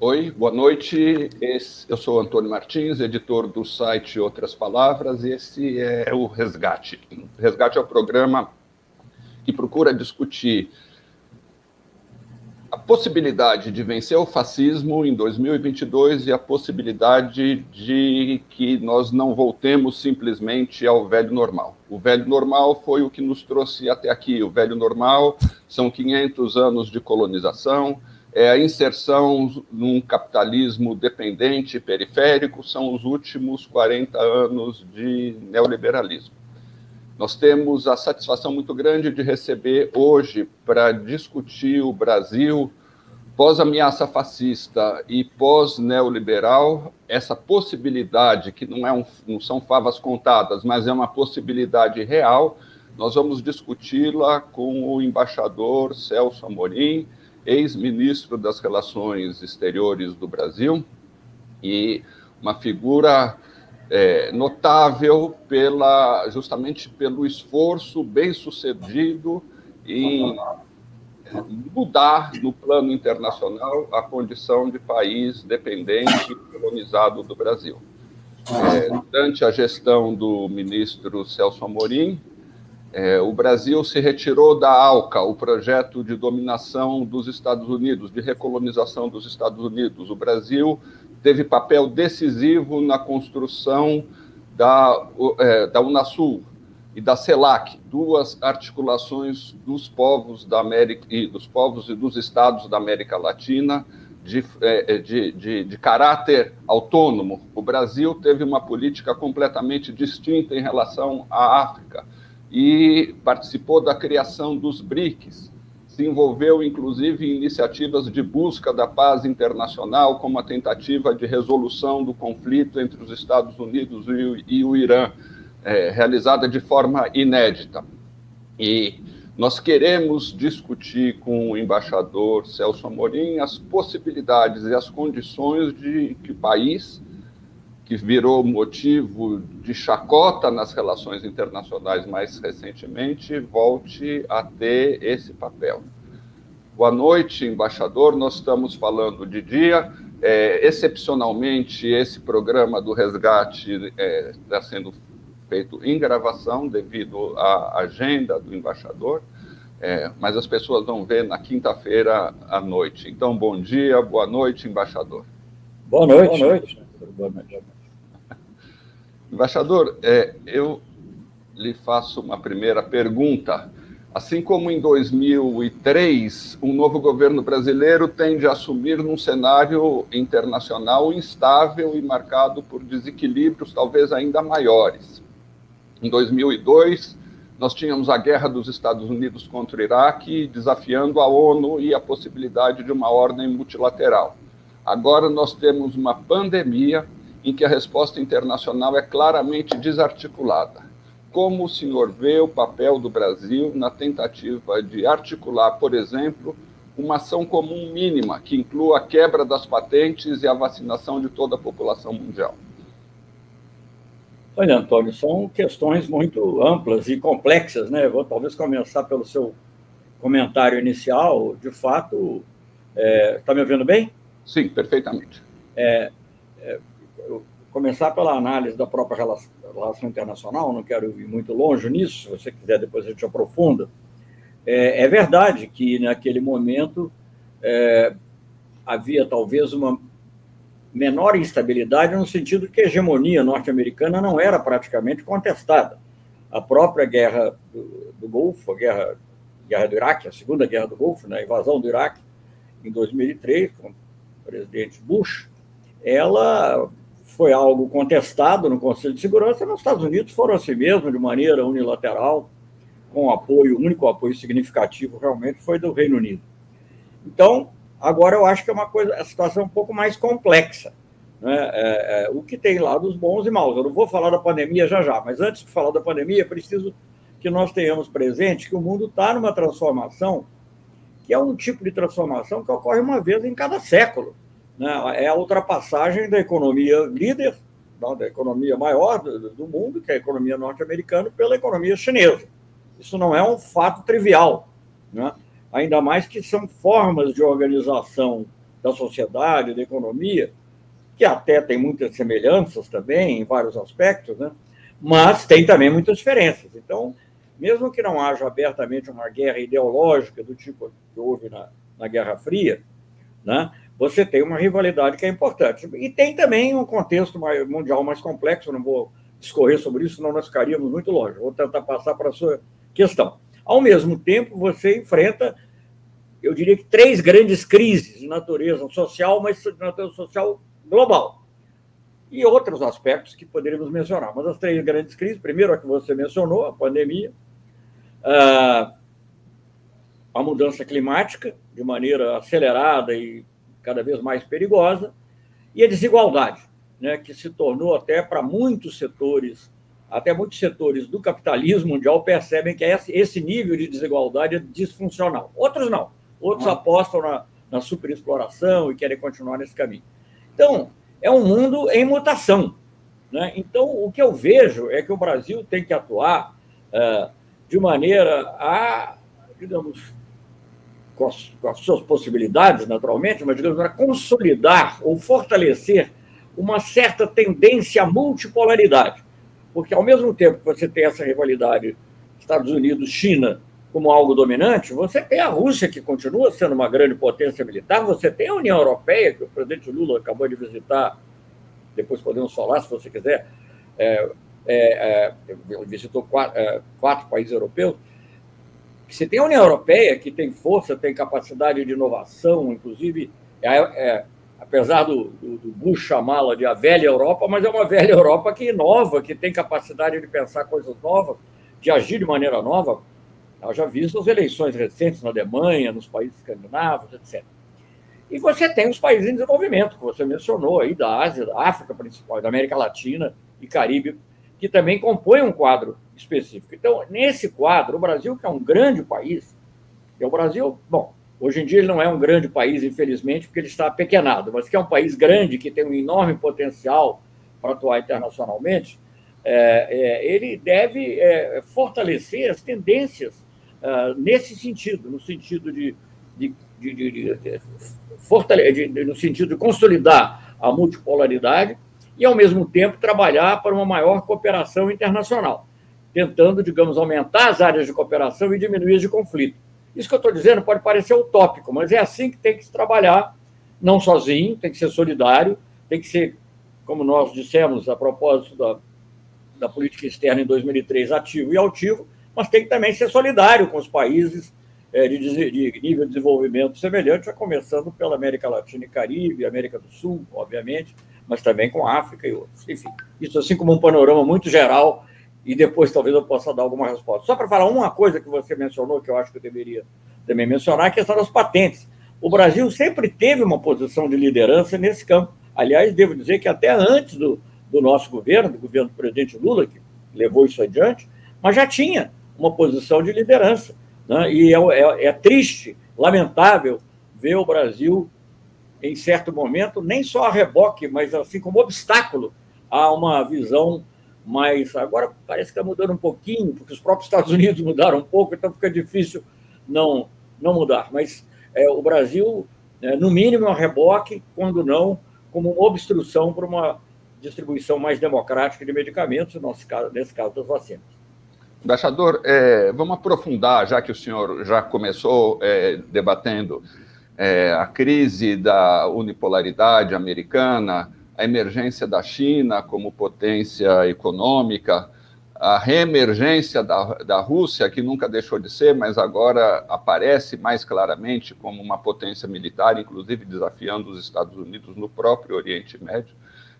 Oi, boa noite. Esse, eu sou Antônio Martins, editor do site Outras Palavras, e esse é o Resgate. O Resgate é o programa que procura discutir a possibilidade de vencer o fascismo em 2022 e a possibilidade de que nós não voltemos simplesmente ao velho normal. O velho normal foi o que nos trouxe até aqui. O velho normal são 500 anos de colonização, é a inserção num capitalismo dependente, periférico, são os últimos 40 anos de neoliberalismo. Nós temos a satisfação muito grande de receber hoje para discutir o Brasil pós-ameaça fascista e pós-neoliberal, essa possibilidade, que não, é um, não são favas contadas, mas é uma possibilidade real, nós vamos discuti-la com o embaixador Celso Amorim, ex-ministro das Relações Exteriores do Brasil e uma figura é, notável pela justamente pelo esforço bem sucedido em mudar no plano internacional a condição de país dependente e colonizado do Brasil. É, durante a gestão do ministro Celso Amorim, é, o Brasil se retirou da ALCA, o projeto de dominação dos Estados Unidos, de recolonização dos Estados Unidos. O Brasil teve papel decisivo na construção da, é, da Unasul e da CELAC, duas articulações dos povos da América e dos povos e dos estados da América Latina de, é, de, de, de caráter autônomo. O Brasil teve uma política completamente distinta em relação à África e participou da criação dos BRICS, se envolveu inclusive em iniciativas de busca da paz internacional, como a tentativa de resolução do conflito entre os Estados Unidos e o Irã, é, realizada de forma inédita. E nós queremos discutir com o embaixador Celso Amorim as possibilidades e as condições de que o país que virou motivo de chacota nas relações internacionais mais recentemente, volte a ter esse papel. Boa noite, embaixador. Nós estamos falando de dia. É, excepcionalmente, esse programa do resgate está é, tá sendo feito em gravação devido à agenda do embaixador, é, mas as pessoas vão ver na quinta-feira à noite. Então, bom dia, boa noite, embaixador. Boa noite. Boa noite. Boa noite. Embaixador, é, eu lhe faço uma primeira pergunta. Assim como em 2003, um novo governo brasileiro tende a assumir num cenário internacional instável e marcado por desequilíbrios talvez ainda maiores. Em 2002, nós tínhamos a guerra dos Estados Unidos contra o Iraque, desafiando a ONU e a possibilidade de uma ordem multilateral. Agora nós temos uma pandemia em que a resposta internacional é claramente desarticulada. Como o senhor vê o papel do Brasil na tentativa de articular, por exemplo, uma ação comum mínima que inclua a quebra das patentes e a vacinação de toda a população mundial? Olha, Antônio, são questões muito amplas e complexas, né? Vou talvez começar pelo seu comentário inicial. De fato, está é, tá me ouvindo bem? Sim, perfeitamente. É, é, começar pela análise da própria relação, internacional, não quero ir muito longe nisso, se você quiser, depois a gente aprofunda. É, é verdade que, naquele momento, é, havia talvez uma menor instabilidade, no sentido que a hegemonia norte-americana não era praticamente contestada. A própria guerra do, do Golfo, a guerra, guerra do Iraque, a segunda guerra do Golfo, né, a invasão do Iraque, em 2003, com o presidente Bush, ela foi algo contestado no Conselho de Segurança, nos Estados Unidos foram assim mesmo, de maneira unilateral, com apoio, o único apoio significativo realmente foi do Reino Unido. Então, agora eu acho que é uma coisa, a situação é um pouco mais complexa. Né? É, é, o que tem lá dos bons e maus. Eu não vou falar da pandemia já já, mas antes de falar da pandemia, é preciso que nós tenhamos presente que o mundo está numa transformação que é um tipo de transformação que ocorre uma vez em cada século né, é a ultrapassagem da economia líder, da economia maior do, do mundo, que é a economia norte-americana, pela economia chinesa. Isso não é um fato trivial, né? ainda mais que são formas de organização da sociedade, da economia, que até tem muitas semelhanças também em vários aspectos, né? mas tem também muitas diferenças. Então, mesmo que não haja abertamente uma guerra ideológica do tipo que houve na, na Guerra Fria, né? Você tem uma rivalidade que é importante. E tem também um contexto mundial mais complexo, não vou discorrer sobre isso, senão nós ficaríamos muito longe. Vou tentar passar para a sua questão. Ao mesmo tempo, você enfrenta, eu diria que três grandes crises de natureza social, mas de natureza social global. E outros aspectos que poderíamos mencionar. Mas as três grandes crises, primeiro a que você mencionou, a pandemia, a mudança climática, de maneira acelerada e cada vez mais perigosa, e a desigualdade, né, que se tornou até para muitos setores até muitos setores do capitalismo mundial percebem que esse nível de desigualdade é disfuncional. Outros não. Outros apostam na, na superexploração e querem continuar nesse caminho. Então, é um mundo em mutação. Né? Então, o que eu vejo é que o Brasil tem que atuar uh, de maneira a, digamos, com as, com as, suas possibilidades, naturalmente, mas, digamos, a consolidar ou fortalecer uma certa tendência à multipolaridade porque ao mesmo tempo que você tem essa rivalidade Estados Unidos-China como algo dominante, você tem a Rússia, que continua sendo uma grande potência militar, você tem a União Europeia, que o presidente Lula acabou de visitar, depois podemos falar, se você quiser, é, é, é, visitou quatro, é, quatro países europeus. Você tem a União Europeia, que tem força, tem capacidade de inovação, inclusive é, é apesar do, do, do Bush chamá-la de a velha Europa, mas é uma velha Europa que inova, que tem capacidade de pensar coisas novas, de agir de maneira nova. Eu já visto as eleições recentes na Alemanha, nos países escandinavos, etc. E você tem os países em desenvolvimento, que você mencionou aí, da Ásia, da África principal, da América Latina e Caribe, que também compõem um quadro específico. Então, nesse quadro, o Brasil, que é um grande país, é o Brasil, bom, Hoje em dia ele não é um grande país, infelizmente, porque ele está pequenado, mas que é um país grande, que tem um enorme potencial para atuar internacionalmente, é, é, ele deve é, fortalecer as tendências uh, nesse sentido, no sentido de, de, de, de, de no sentido de consolidar a multipolaridade e, ao mesmo tempo, trabalhar para uma maior cooperação internacional, tentando, digamos, aumentar as áreas de cooperação e diminuir as de conflito. Isso que eu estou dizendo pode parecer utópico, mas é assim que tem que se trabalhar, não sozinho, tem que ser solidário, tem que ser, como nós dissemos a propósito da, da política externa em 2003, ativo e altivo, mas tem que também ser solidário com os países é, de, de, nível de desenvolvimento semelhante, já começando pela América Latina e Caribe, América do Sul, obviamente, mas também com a África e outros. Enfim, isso assim como um panorama muito geral e depois talvez eu possa dar alguma resposta. Só para falar uma coisa que você mencionou, que eu acho que eu deveria também mencionar, a questão das patentes. O Brasil sempre teve uma posição de liderança nesse campo. Aliás, devo dizer que até antes do, do nosso governo, do governo do presidente Lula, que levou isso adiante, mas já tinha uma posição de liderança. Né? E é, é, é triste, lamentável, ver o Brasil, em certo momento, nem só a reboque, mas assim como obstáculo a uma visão mas agora parece que está mudando um pouquinho, porque os próprios Estados Unidos mudaram um pouco, então fica difícil não, não mudar. Mas é, o Brasil, é, no mínimo, é um reboque, quando não, como obstrução para uma distribuição mais democrática de medicamentos, nesse caso, nesse caso das vacinas. Embaixador, é, vamos aprofundar, já que o senhor já começou é, debatendo é, a crise da unipolaridade americana, a emergência da China como potência econômica, a reemergência da, da Rússia, que nunca deixou de ser, mas agora aparece mais claramente como uma potência militar, inclusive desafiando os Estados Unidos no próprio Oriente Médio.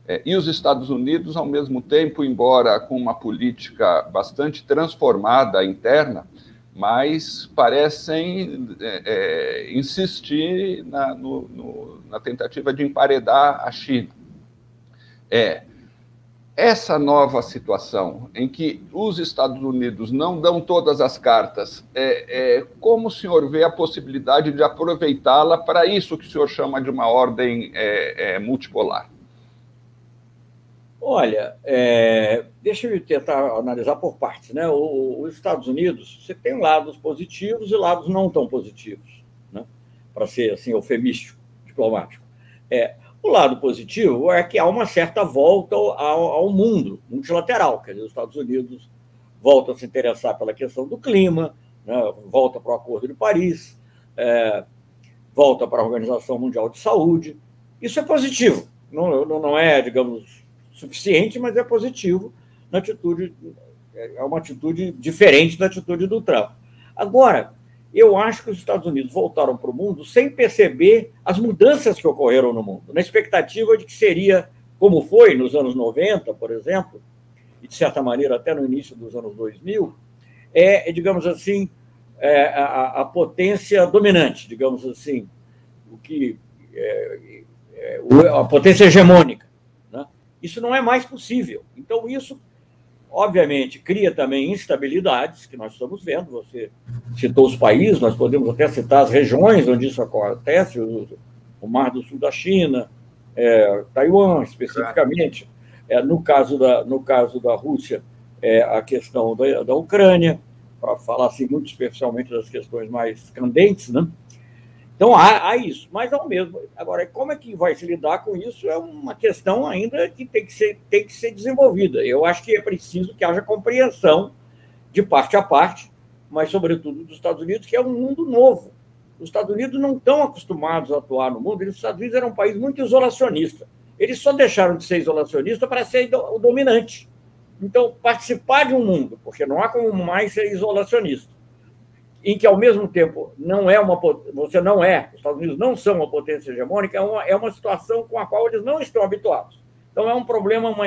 É, e os Estados Unidos, ao mesmo tempo, embora com uma política bastante transformada interna, mas parecem é, é, insistir na, no, no, na tentativa de emparedar a China é essa nova situação em que os Estados Unidos não dão todas as cartas, é, é como o senhor vê a possibilidade de aproveitá-la para isso que o senhor chama de uma ordem é, é multipolar? Olha, é, deixa eu tentar analisar por partes. Né? O, os Estados Unidos, você tem lados positivos e lados não tão positivos, né? para ser assim eufemístico diplomático. É, o lado positivo é que há uma certa volta ao, ao mundo multilateral, quer dizer, os Estados Unidos voltam a se interessar pela questão do clima, né, volta para o Acordo de Paris, é, volta para a Organização Mundial de Saúde. Isso é positivo. Não, não é, digamos, suficiente, mas é positivo na atitude, é uma atitude diferente da atitude do Trump. Agora, eu acho que os Estados Unidos voltaram para o mundo sem perceber as mudanças que ocorreram no mundo, na expectativa de que seria como foi nos anos 90, por exemplo, e de certa maneira até no início dos anos 2000, é, digamos assim, é, a, a, potência dominante, digamos assim, o que é, é, a potência hegemônica. Né? Isso não é mais possível. Então, isso obviamente, cria também instabilidades, que nós estamos vendo. Você citou os países, nós podemos até citar as regiões onde isso acontece, o, o Mar do Sul da China, é, Taiwan, especificamente. É, no, caso da, no caso da Rússia, é, a questão da, da Ucrânia, para falar assim, muito especialmente das questões mais candentes, né? Então há, há, isso, mas ao mesmo. Agora, como é que vai se lidar com isso é uma questão ainda que tem que ser, tem que ser desenvolvida. Eu acho que é preciso que haja compreensão de parte a parte, mas sobretudo dos Estados Unidos, que é um mundo novo. Os Estados Unidos não estão acostumados a atuar no mundo. Os Estados Unidos eram um país muito isolacionista. Eles só deixaram de ser isolacionista para ser o dominante. Então, participar de um mundo, porque não há como mais ser isolacionista em que, ao mesmo tempo, não é uma você não é, os Estados Unidos não são uma potência hegemônica, é uma, é uma situação com a qual eles não estão habituados. Então, é um problema, uma,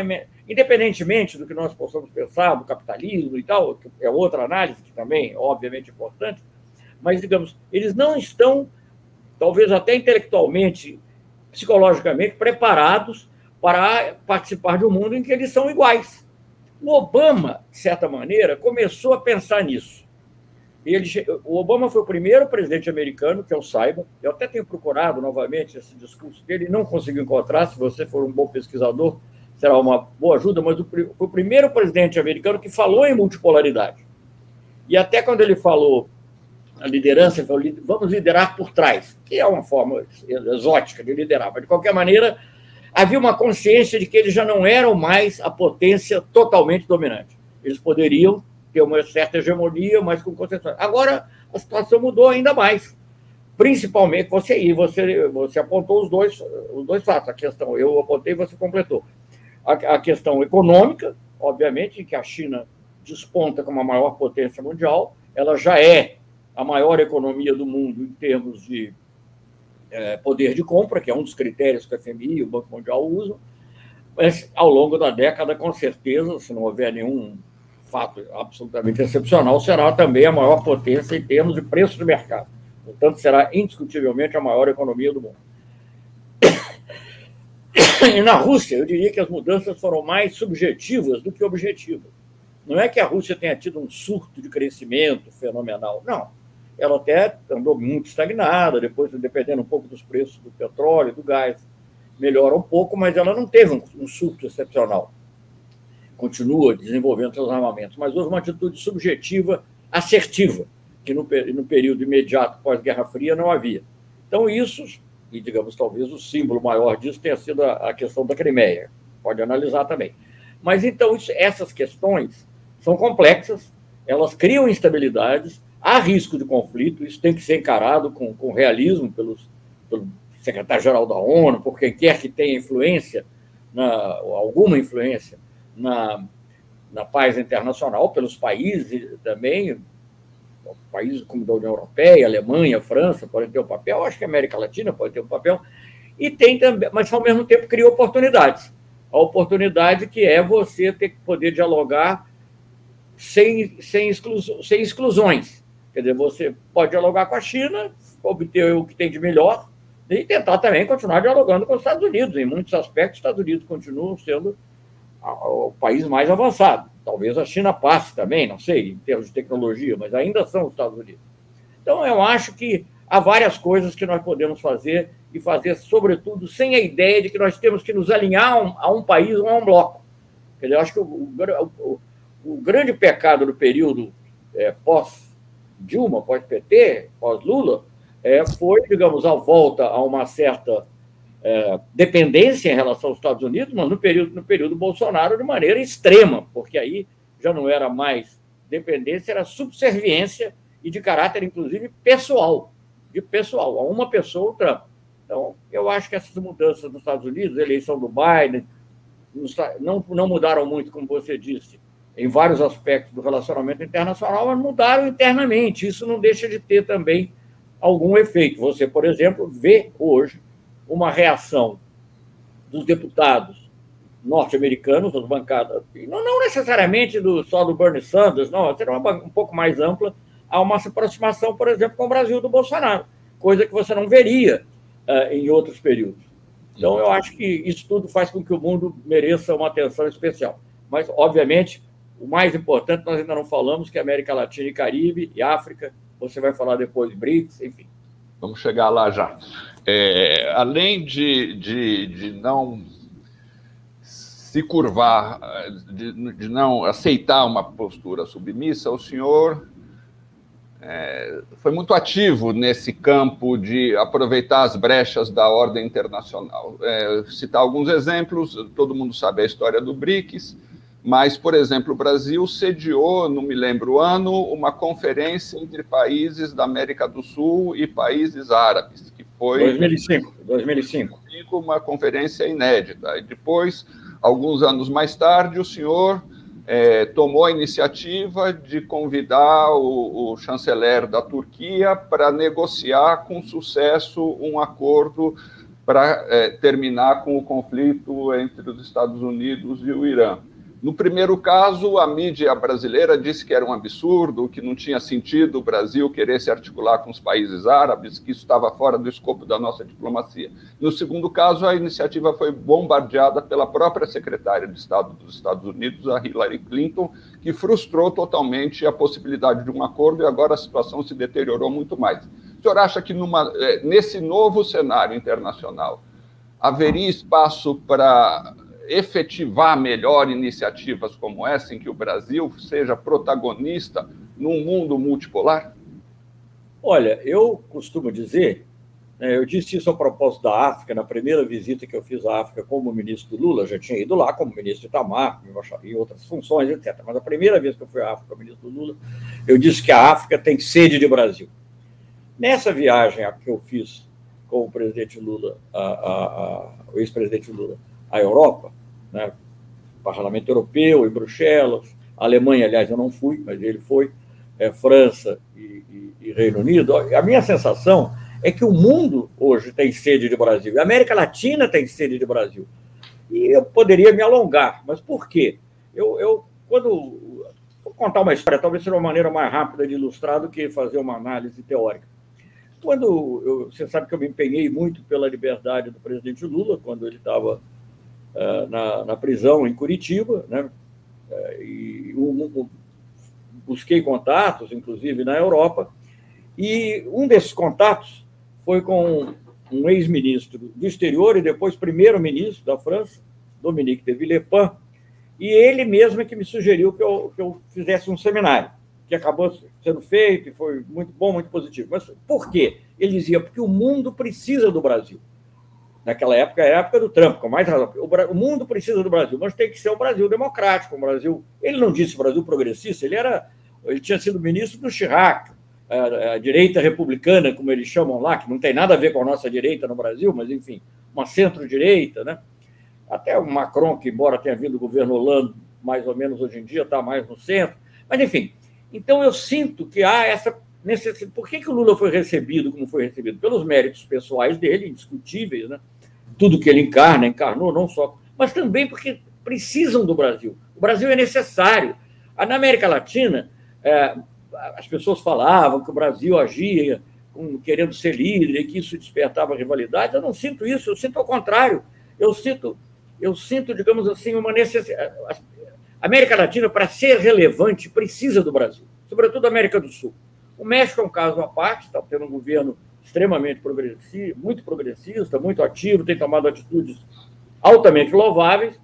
independentemente do que nós possamos pensar, do capitalismo e tal, que é outra análise que também, obviamente, é importante, mas, digamos, eles não estão, talvez até intelectualmente, psicologicamente, preparados para participar de um mundo em que eles são iguais. O Obama, de certa maneira, começou a pensar nisso ele, o Obama foi o primeiro presidente americano, que eu saiba. Eu até tenho procurado novamente esse discurso dele, não consegui encontrar. Se você for um bom pesquisador, será uma boa ajuda. Mas foi o primeiro presidente americano que falou em multipolaridade. E até quando ele falou a liderança, ele falou: vamos liderar por trás, que é uma forma exótica de liderar. Mas, de qualquer maneira, havia uma consciência de que eles já não eram mais a potência totalmente dominante. Eles poderiam ter uma certa hegemonia, mas com concessões. Agora, a situação mudou ainda mais. Principalmente, você aí, você, você apontou os dois, os dois fatos, a questão, eu apontei e você completou. A, a questão econômica, obviamente, que a China desponta como a maior potência mundial, ela já é a maior economia do mundo em termos de é, poder de compra, que é um dos critérios que a FMI e o Banco Mundial usam, mas ao longo da década, com certeza, se não houver nenhum fato absolutamente excepcional, será também a maior potência em termos de preço de mercado. Portanto, será indiscutivelmente a maior economia do mundo. E na Rússia, eu diria que as mudanças foram mais subjetivas do que objetivas. Não é que a Rússia tenha tido um surto de crescimento fenomenal, não. Ela até andou muito estagnada, depois, dependendo um pouco dos preços do petróleo, do gás, melhora um pouco, mas ela não teve um surto excepcional continua desenvolvendo seus armamentos, mas houve uma atitude subjetiva assertiva, que no, no período imediato pós-Guerra Fria não havia. Então, isso, e digamos, talvez o símbolo maior disso tenha sido a, a questão da Crimeia, pode analisar também. Mas então, isso, essas questões são complexas, elas criam instabilidades, há risco de conflito, isso tem que ser encarado com, com realismo pelos, pelo secretário-geral da ONU, por quem quer que tenha influência, na, alguma influência na, na paz internacional, pelos países também, países como da União Europeia, Alemanha, França podem ter um papel, acho que a América Latina pode ter um papel, e tem também, mas ao mesmo tempo cria oportunidades. A oportunidade que é você ter que poder dialogar sem, sem, exclusões, sem exclusões. Quer dizer, você pode dialogar com a China, obter o que tem de melhor, e tentar também continuar dialogando com os Estados Unidos. Em muitos aspectos, os Estados Unidos continuam sendo o país mais avançado. Talvez a China passe também, não sei, em termos de tecnologia, mas ainda são os Estados Unidos. Então, eu acho que há várias coisas que nós podemos fazer e fazer, sobretudo, sem a ideia de que nós temos que nos alinhar a um, país ou a um bloco. Eu acho que o, o, o grande pecado do período é, pós-Dilma, pós-PT, pós-Lula, é, foi, digamos, a volta a uma certa é, dependência em relação aos Estados Unidos, mas no período, no período Bolsonaro de maneira extrema, porque aí já não era mais dependência, era subserviência e de caráter, inclusive, pessoal, de pessoal, a uma pessoa ou Trump. Então, eu acho que essas mudanças nos Estados Unidos, eleição do Biden, não, não mudaram muito, como você disse, em vários aspectos do relacionamento internacional, mas mudaram internamente. Isso não deixa de ter também algum efeito. Você, por exemplo, vê hoje uma reação dos deputados norte-americanos, das bancadas, não, não necessariamente do, só do Bernie Sanders, não, será uma, um pouco mais ampla, a uma aproximação, por exemplo, com o Brasil do Bolsonaro, coisa que você não veria uh, em outros períodos. Então, eu acho que isso tudo faz com que o mundo mereça uma atenção especial. Mas, obviamente, o mais importante, nós ainda não falamos, que é América Latina e Caribe e África, você vai falar depois de BRICS, enfim. Vamos chegar lá já. É, além de, de, de não se curvar, de, de, não aceitar uma postura submissa, o senhor é, foi muito ativo nesse campo de aproveitar as brechas da ordem internacional. É, citar alguns exemplos, todo mundo sabe a história do BRICS, mas, por exemplo, o Brasil sediou, não me lembro o ano, uma conferência entre países da América do Sul e países árabes, foi 2005, 2005. uma conferência inédita. E depois, alguns anos mais tarde, o senhor é, tomou a iniciativa de convidar o, o chanceler da Turquia para negociar com sucesso um acordo para é, terminar com o conflito entre os Estados Unidos e o Irã. No primeiro caso, a mídia brasileira disse que era um absurdo, que não tinha sentido o Brasil querer se articular com os países árabes, que isso estava fora do escopo da nossa diplomacia. No segundo caso, a iniciativa foi bombardeada pela própria secretária de Estado dos Estados Unidos, a Hillary Clinton, que frustrou totalmente a possibilidade de um acordo e agora a situação se deteriorou muito mais. O senhor acha que numa, eh, nesse novo cenário internacional haveria espaço para efetivar melhor iniciativas como essa, em que o Brasil seja protagonista num mundo multipolar? Olha, eu costumo dizer, né, eu disse isso a propósito da África, na primeira visita que eu fiz à África como ministro do Lula, já tinha ido lá como ministro Itamar, em outras funções, etc. Mas a primeira vez que eu fui à África como ministro do Lula, eu disse que a África tem sede de Brasil. Nessa viagem que eu fiz com o presidente Lula, a, a, a, o ex-presidente Lula, à Europa, né? Parlamento Europeu, em Bruxelas, Alemanha, aliás, eu não fui, mas ele foi, é, França e, e, e, Reino Unido. A minha sensação é que o mundo hoje tem sede de Brasil, a América Latina tem sede de Brasil. E eu poderia me alongar, mas por quê? Eu, eu quando. Vou contar uma história, talvez seja uma maneira mais rápida de ilustrar do que fazer uma análise teórica. Quando eu, você sabe que eu me empenhei muito pela liberdade do presidente Lula, quando ele estava na, na, prisão em Curitiba, né? Eh, e busquei contatos, inclusive na Europa, e um desses contatos foi com um ex-ministro do exterior e depois primeiro-ministro da França, Dominique de Villepin, e ele mesmo é que me sugeriu que eu, que eu fizesse um seminário, que acabou sendo feito e foi muito bom, muito positivo. Mas por quê? Ele dizia, porque o mundo precisa do Brasil naquela época, é a época do Trump, com mais razão. O, mundo precisa do Brasil, mas tem que ser o Brasil democrático, o Brasil. Ele não disse Brasil progressista, ele era, ele tinha sido ministro do Chirac, a, a, direita republicana, como eles chamam lá, que não tem nada a ver com a nossa direita no Brasil, mas enfim, uma centro-direita, né? Até o Macron, que embora tenha vindo do governo Hollande, mais ou menos hoje em dia está mais no centro, mas enfim. Então eu sinto que há essa necessidade. Por que, que o Lula foi recebido como foi recebido? Pelos méritos pessoais dele, indiscutíveis, né? Tudo que ele encarna, encarnou, não só, mas também porque precisam do Brasil. O Brasil é necessário. Na América Latina, é, as pessoas falavam que o Brasil agia com, querendo ser líder que isso despertava rivalidade. Eu não sinto isso, eu sinto ao contrário. Eu sinto, eu sinto, digamos assim, uma necessidade. A América Latina, para ser relevante, precisa do Brasil, sobretudo a América do Sul. O México é um caso à parte, está tendo um governo extremamente progressista, muito progressista, muito ativo, tem tomado atitudes altamente louváveis,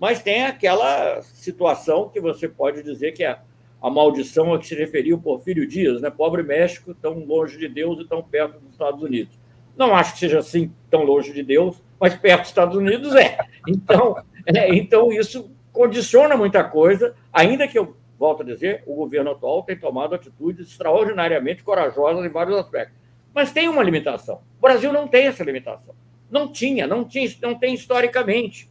mas tem aquela situação que você pode dizer que é a maldição a que se referiu Porfírio Dias, né? Pobre México, tão longe de Deus e tão perto dos Estados Unidos. Não acho que seja assim tão longe de Deus, mas perto dos Estados Unidos é. Então, é, então isso condiciona muita coisa, ainda que eu volto a dizer, o governo atual tem tomado atitudes extraordinariamente corajosas em vários aspectos. Mas tem uma limitação. O Brasil não tem essa limitação. Não tinha, não tinha, não tem historicamente.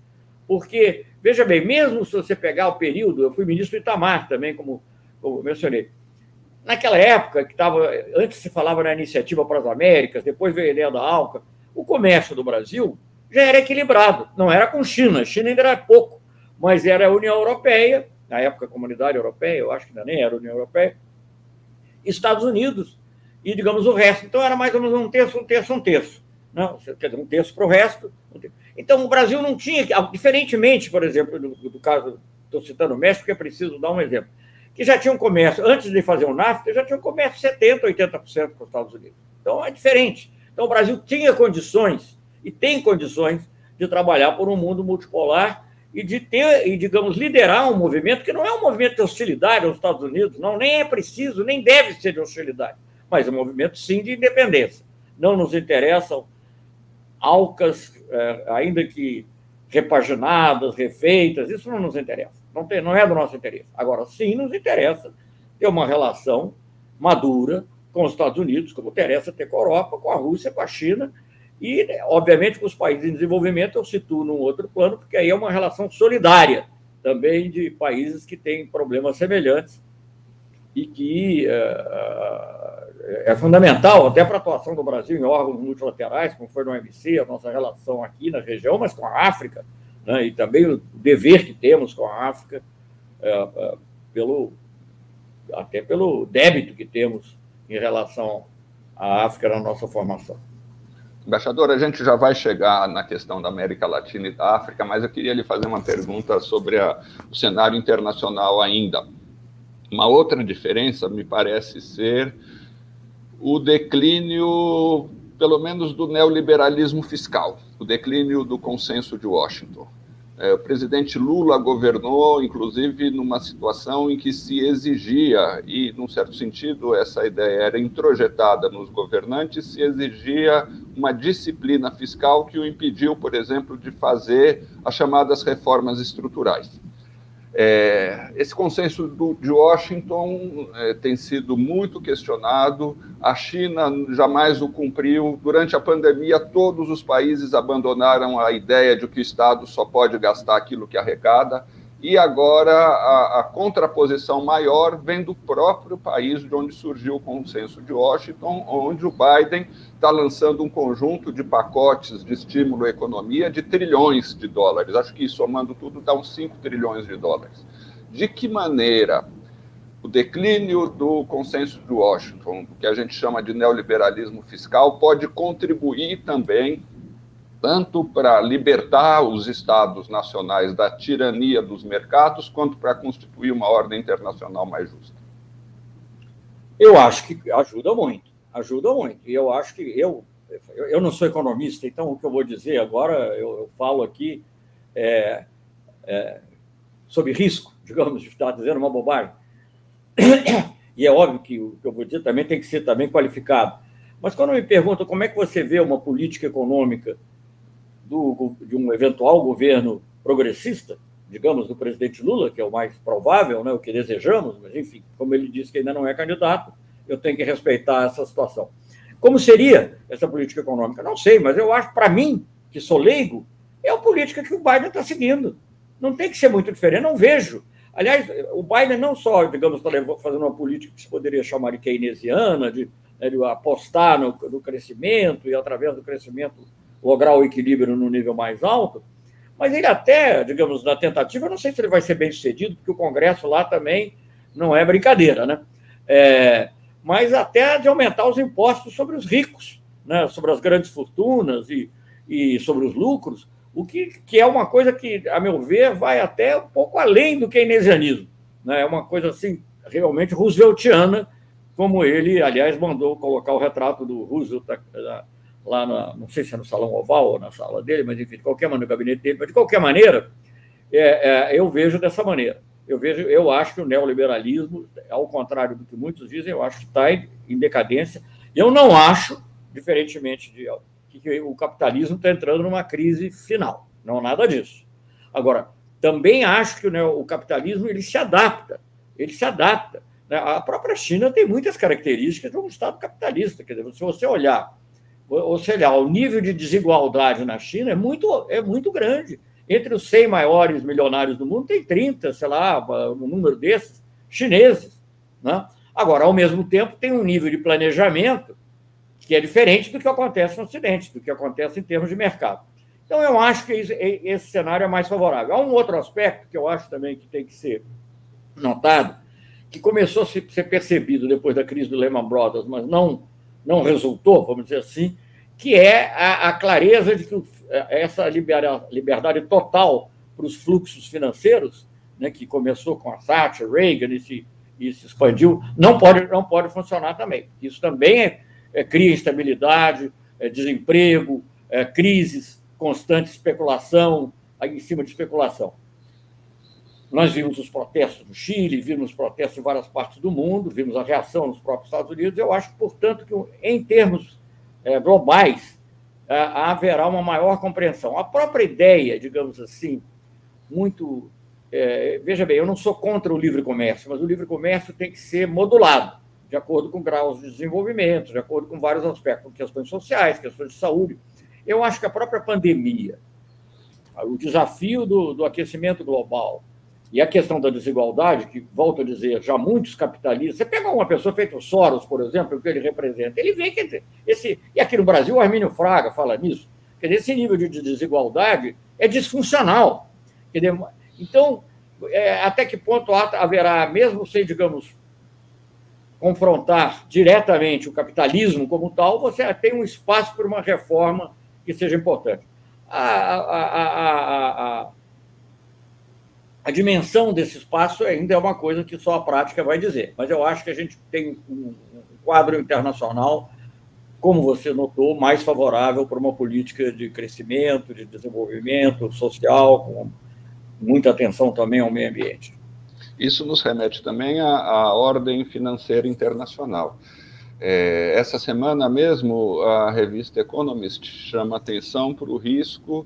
Porque, veja bem, mesmo se você pegar o período, eu fui ministro do Itamar também, como, como mencionei. Naquela época, que estava, antes se falava na iniciativa para as Américas, depois veio a ideia da ALCA, o comércio do Brasil já era equilibrado. Não era com China, China ainda era pouco, mas era a União Europeia, na época Comunidade Europeia, eu acho que ainda nem era a União Europeia, Estados Unidos e, digamos, o resto. Então era mais ou menos um terço, um terço, um terço. Não, quer dizer, um terço para o resto. Então o Brasil não tinha, diferentemente, por exemplo, do, do caso, estou citando o México, que é preciso dar um exemplo, que já tinha um comércio, antes de fazer o NAFTA, já tinha um comércio 70%, 80% com os Estados Unidos. Então é diferente. Então o Brasil tinha condições, e tem condições, de trabalhar por um mundo multipolar e de ter, e digamos, liderar um movimento que não é um movimento de hostilidade aos Estados Unidos, não, nem é preciso, nem deve ser de hostilidade, mas é um movimento, sim, de independência. Não nos interessam alcas, é, ainda que repaginadas, refeitas, isso não nos interessa, não, tem, não é do nosso interesse. Agora, sim, nos interessa ter uma relação madura com os Estados Unidos, como interessa ter com a Europa, com a Rússia, com a China, e, obviamente, com os países em desenvolvimento, eu situo num outro plano, porque aí é uma relação solidária também de países que têm problemas semelhantes e que é, é fundamental até para a atuação do Brasil em órgãos multilaterais, como foi no OMC, a nossa relação aqui na região, mas com a África, né, e também o dever que temos com a África, é, é, pelo, até pelo débito que temos em relação à África na nossa formação. Embaixador, a gente já vai chegar na questão da América Latina e da África, mas eu queria lhe fazer uma pergunta sobre a, o cenário internacional ainda. Uma outra diferença me parece ser o declínio, pelo menos, do neoliberalismo fiscal, o declínio do consenso de Washington. É, o presidente Lula governou, inclusive, numa situação em que se exigia, e, num certo sentido, essa ideia era introjetada nos governantes, se exigia uma disciplina fiscal que o impediu, por exemplo, de fazer as chamadas reformas estruturais. É, esse consenso do, de Washington é, tem sido muito questionado. A China jamais o cumpriu. Durante a pandemia, todos os países abandonaram a ideia de que o Estado só pode gastar aquilo que arrecada e agora a, a, contraposição maior vem do próprio país de onde surgiu o consenso de Washington, onde o Biden está lançando um conjunto de pacotes de estímulo à economia de trilhões de dólares. Acho que somando tudo dá uns 5 trilhões de dólares. De que maneira o declínio do consenso de Washington, que a gente chama de neoliberalismo fiscal, pode contribuir também tanto para libertar os estados nacionais da tirania dos mercados, quanto para constituir uma ordem internacional mais justa? Eu acho que ajuda muito, ajuda muito. E eu acho que eu, eu não sou economista, então o que eu vou dizer agora, eu, eu falo aqui é, é, sobre risco, digamos, de estar dizendo uma bobagem. E é óbvio que o que eu vou dizer também tem que ser também qualificado. Mas quando me perguntam como é que você vê uma política econômica do, de um eventual governo progressista, digamos, do presidente Lula, que é o mais provável, né, o que desejamos, mas, enfim, como ele disse que ainda não é candidato, eu tenho que respeitar essa situação. Como seria essa política econômica? Não sei, mas eu acho, para mim, que sou leigo, é a política que o Biden está seguindo. Não tem que ser muito diferente, não vejo. Aliás, o Biden não só, digamos, está fazendo uma política que se poderia chamar de keynesiana, de, né, de apostar no, no crescimento e, através do crescimento, lograr o equilíbrio no nível mais alto, mas ele até, digamos, na tentativa, não sei se ele vai ser bem sucedido, porque o Congresso lá também não é brincadeira, né? É, mas até de aumentar os impostos sobre os ricos, né? sobre as grandes fortunas e, e sobre os lucros, o que, que é uma coisa que, a meu ver, vai até um pouco além do keynesianismo. Né? É uma coisa assim, realmente rooseveltiana, como ele, aliás, mandou colocar o retrato do Roosevelt lá, na, não sei se é no salão oval ou na sala dele, mas enfim, de qualquer maneira, no gabinete dele, mas de qualquer maneira, é, é, eu vejo dessa maneira. eu vejo, eu acho que o neoliberalismo, ao contrário do que muitos dizem, eu acho que está em, decadência. Eu não acho, diferentemente de que o capitalismo está entrando numa crise final. Não nada disso. Agora, também acho que o, o capitalismo ele se adapta. Ele se adapta. Né? A própria China tem muitas características de um Estado capitalista. Quer dizer, se você olhar, ou seja, o nível de desigualdade na China é muito, é muito grande. Entre os 100 maiores milionários do mundo, tem 30, sei lá, um número desses, chineses. Né? Agora, ao mesmo tempo, tem um nível de planejamento que é diferente do que acontece no Ocidente, do que acontece em termos de mercado. Então, eu acho que esse cenário é mais favorável. Há um outro aspecto que eu acho também que tem que ser notado, que começou a ser percebido depois da crise do Lehman Brothers, mas não, não resultou, vamos dizer assim, que é a, a clareza de que essa liberdade total para os fluxos financeiros, né, que começou com a Thatcher, Reagan e se, e se expandiu, não pode, não pode funcionar também. Isso também é, é, cria instabilidade, é, desemprego, é, crises, constante especulação, em cima de especulação. Nós vimos os protestos no Chile, vimos os protestos em várias partes do mundo, vimos a reação nos próprios Estados Unidos. Eu acho, portanto, que em termos é, globais, haverá uma maior compreensão. A própria ideia, digamos assim, muito. É, veja bem, eu não sou contra o livre comércio, mas o livre comércio tem que ser modulado, de acordo com graus de desenvolvimento, de acordo com vários aspectos, questões sociais, questões de saúde. Eu acho que a própria pandemia, o desafio do, do aquecimento global, e a questão da desigualdade, que, volto a dizer, já muitos capitalistas. Você pega uma pessoa feita o Soros, por exemplo, o que ele representa, ele vê que esse. E aqui no Brasil, o Armínio Fraga fala nisso. Quer dizer, esse nível de desigualdade é disfuncional. Quer dizer, então, é, até que ponto haverá, mesmo sem, digamos, confrontar diretamente o capitalismo como tal, você tem um espaço para uma reforma que seja importante. a, a, a, a a dimensão desse espaço ainda é uma coisa que só a prática vai dizer. Mas eu acho que a gente tem um quadro internacional, como você notou, mais favorável para uma política de crescimento, de desenvolvimento social, com muita atenção também ao meio ambiente. Isso nos remete também à, à ordem financeira internacional. É, essa semana mesmo, a revista Economist chama atenção para o risco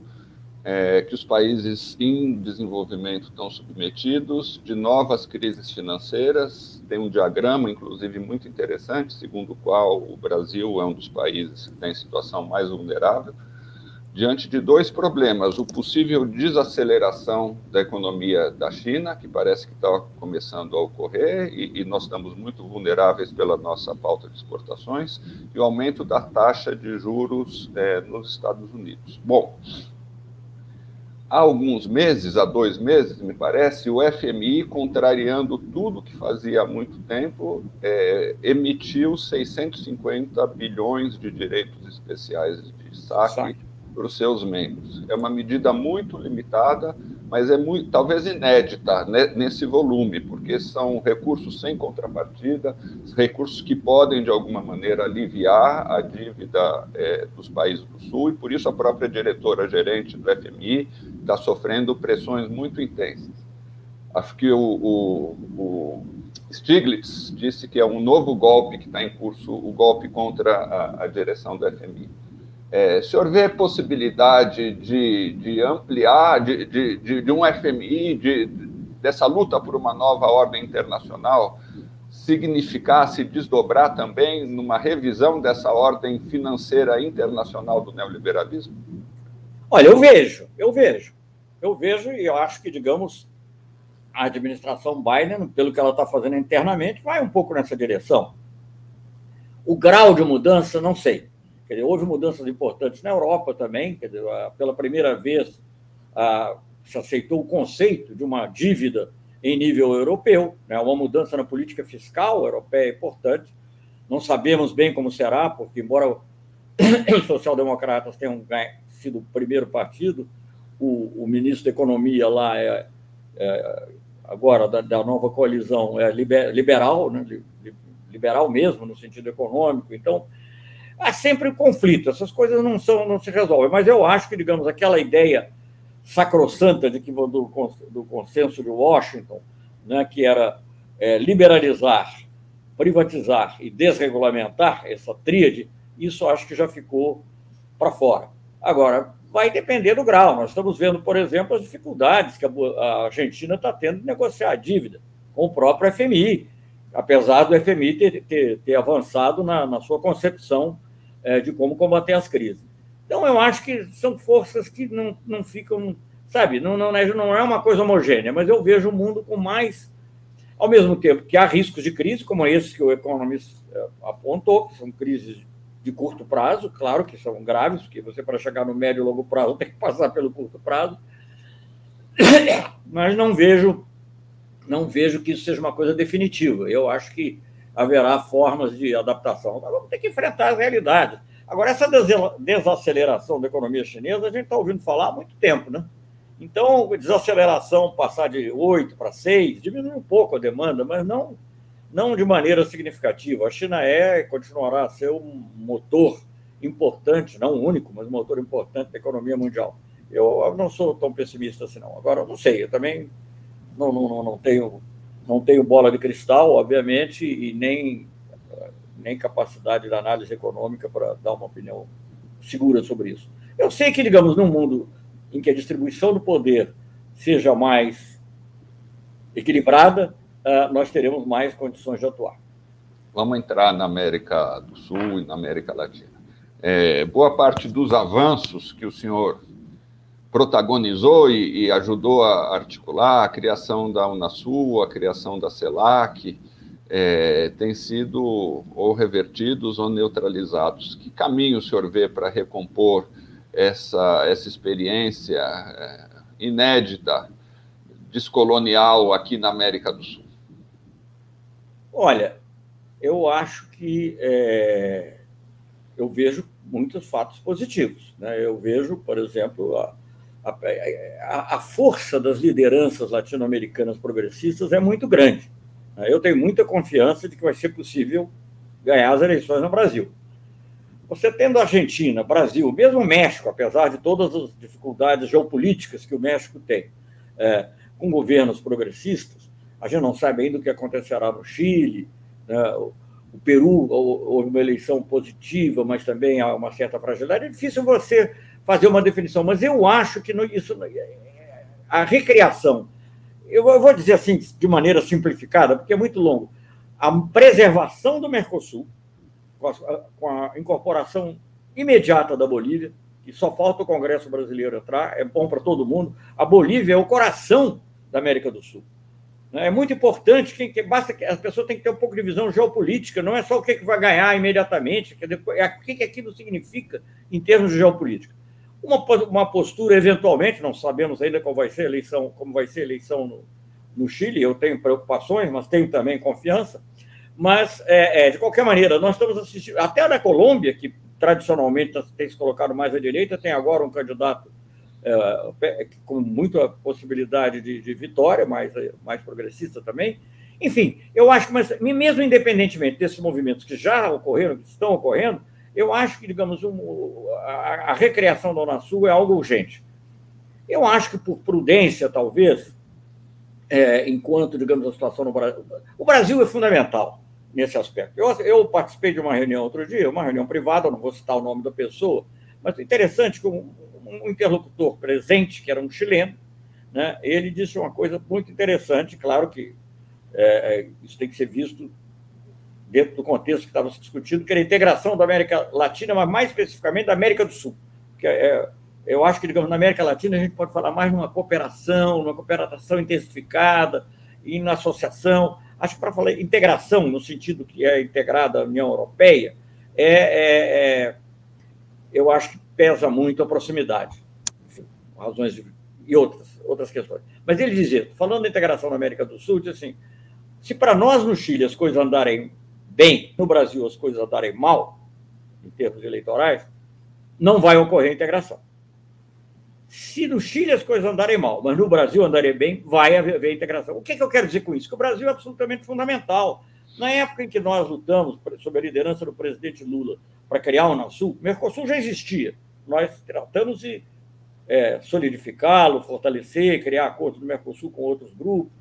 é, que os países em desenvolvimento estão submetidos de novas crises financeiras. Tem um diagrama, inclusive, muito interessante, segundo o qual o Brasil é um dos países que está em situação mais vulnerável, diante de dois problemas: o possível desaceleração da economia da China, que parece que está começando a ocorrer, e, e nós estamos muito vulneráveis pela nossa pauta de exportações, e o aumento da taxa de juros é, nos Estados Unidos. Bom, há alguns meses, há dois meses, me parece, o FMI, contrariando tudo que fazia há muito tempo, é, emitiu 650 bilhões de direitos especiais de saque para os seus membros. É uma medida muito limitada, mas é muito, talvez inédita né, nesse volume, porque são recursos sem contrapartida, recursos que podem, de alguma maneira, aliviar a dívida é, dos países do Sul, e por isso a própria diretora-gerente do FMI está sofrendo pressões muito intensas. Acho que o, o, o, Stiglitz disse que é um novo golpe que está em curso, o golpe contra a, a direção do FMI. É, o senhor vê possibilidade de, de ampliar, de, de, de, um FMI, de, dessa luta por uma nova ordem internacional, significar, se desdobrar também numa revisão dessa ordem financeira internacional do neoliberalismo? Olha, eu vejo, eu vejo. Eu vejo e eu acho que, digamos, a administração Biden, pelo que ela está fazendo internamente, vai um pouco nessa direção. O grau de mudança, não sei. Dizer, houve mudanças importantes na Europa também. Dizer, pela primeira vez se aceitou o conceito de uma dívida em nível europeu, né? uma mudança na política fiscal europeia importante. Não sabemos bem como será, porque, embora os social-democratas tenham sido o primeiro partido, o, o, ministro da Economia lá é, é agora da, da, nova coalizão é liber, liberal, né? liberal mesmo no sentido econômico. Então, há sempre conflito, essas coisas não, são, não se resolvem, mas eu acho que, digamos, aquela ideia sacrossanta de que do, do consenso de Washington né, que era é, liberalizar, privatizar e desregulamentar, essa tríade, isso acho que já ficou para fora. Agora, vai depender do grau. Nós estamos vendo, por exemplo, as dificuldades que a Argentina está tendo de negociar a dívida com o próprio FMI, apesar do FMI ter, ter, ter avançado na, na, sua concepção é, de como combater as crises. Então, eu acho que são forças que não, não ficam, sabe, não, não, não é uma coisa homogênea, mas eu vejo o mundo com mais. Ao mesmo tempo que há riscos de crise, como esses que o economista é, apontou, que são crises de curto prazo, claro que são graves, porque você, para chegar no médio e longo prazo, tem que passar pelo curto prazo, mas não vejo, não vejo que isso seja uma coisa definitiva. Eu acho que haverá formas de adaptação. Vamos ter que enfrentar as realidades. Agora, essa desaceleração da economia chinesa, a gente está ouvindo falar há muito tempo, né? Então, desaceleração, passar de 8 para 6, diminui um pouco a demanda, mas não não de maneira significativa. A China é e continuará a ser um motor importante, não único, mas um motor importante da economia mundial. Eu não sou tão pessimista assim, não. Agora, não sei, eu também não, não, não, tenho, não tenho bola de cristal, obviamente, e nem, nem capacidade de análise econômica para dar uma opinião segura sobre isso. Eu sei que, digamos, num mundo em que a distribuição do poder seja mais equilibrada, nós teremos mais condições de atuar. Vamos entrar na América do Sul e na América Latina. É, boa parte dos avanços que o senhor protagonizou e, e, ajudou a articular, a criação da Unasul, a criação da CELAC, é, tem sido ou revertidos ou neutralizados. Que caminho o senhor vê para recompor essa, essa experiência é, inédita, descolonial aqui na América do Sul? Olha, eu acho que é, eu vejo muitos fatos positivos. Né? Eu vejo, por exemplo, a, a, a força das lideranças latino-americanas progressistas é muito grande. Né? Eu tenho muita confiança de que vai ser possível ganhar as eleições no Brasil. Você tendo Argentina, Brasil, mesmo México, apesar de todas as dificuldades geopolíticas que o México tem, é, com governos progressistas, a gente não sabe ainda o que acontecerá no Chile. Né? O Peru houve uma eleição positiva, mas também há uma certa fragilidade. É difícil você fazer uma definição, mas eu acho que isso, a recriação, eu vou dizer assim de maneira simplificada, porque é muito longo, a preservação do Mercosul, com a incorporação imediata da Bolívia, que só falta o Congresso brasileiro entrar, é bom para todo mundo. A Bolívia é o coração da América do Sul. Né? É muito importante que, que basta que a pessoa tem que ter um pouco de visão geopolítica, não é só o que, que vai ganhar imediatamente, que depois, é o que, que aquilo significa em termos de geopolítica. Uma, uma postura, eventualmente, não sabemos ainda como vai ser a eleição, como vai ser a eleição no, no Chile, eu tenho preocupações, mas tenho também confiança. Mas, é, é, de qualquer maneira, nós estamos assistindo, até a da Colômbia, que tradicionalmente tem se colocado mais à direita, tem agora um candidato com muita possibilidade de, de, vitória, mais, mais progressista também. Enfim, eu acho que, mesmo independentemente desses movimentos que já ocorreram, que estão ocorrendo, eu acho que, digamos, um, a, a, recriação da Unasul é algo urgente. Eu acho que, por prudência, talvez, é, enquanto, digamos, a situação no Brasil. O Brasil é fundamental nesse aspecto. Eu, eu participei de uma reunião outro dia, uma reunião privada, não vou citar o nome da pessoa, mas interessante que um, um interlocutor presente, que era um chileno, né, ele disse uma coisa muito interessante, claro que é, é, isso tem que ser visto dentro do contexto que estava se discutindo, que era a integração da América Latina, mas mais especificamente da América do Sul. Que é, é, eu acho que, digamos, na América Latina a gente pode falar mais numa cooperação, numa cooperação intensificada e na associação. Acho que para falar integração, no sentido que é integrada a União Europeia, é, é, é eu acho que pesa muito a proximidade, enfim, razões de, e outras, outras questões. Mas ele dizia, falando da integração na América do Sul, diz assim: se para nós no Chile as coisas andarem bem, no Brasil as coisas andarem mal, em termos eleitorais, não vai ocorrer integração. Se no Chile as coisas andarem mal, mas no Brasil andarem bem, vai haver integração. O que, é que eu quero dizer com isso? Que o Brasil é absolutamente fundamental. Na época em que nós lutamos sob a liderança do presidente Lula para criar o Unasul, o Mercosul já existia nós tratamos de é, solidificá-lo, fortalecer, criar acordos do Mercosul com outros grupos.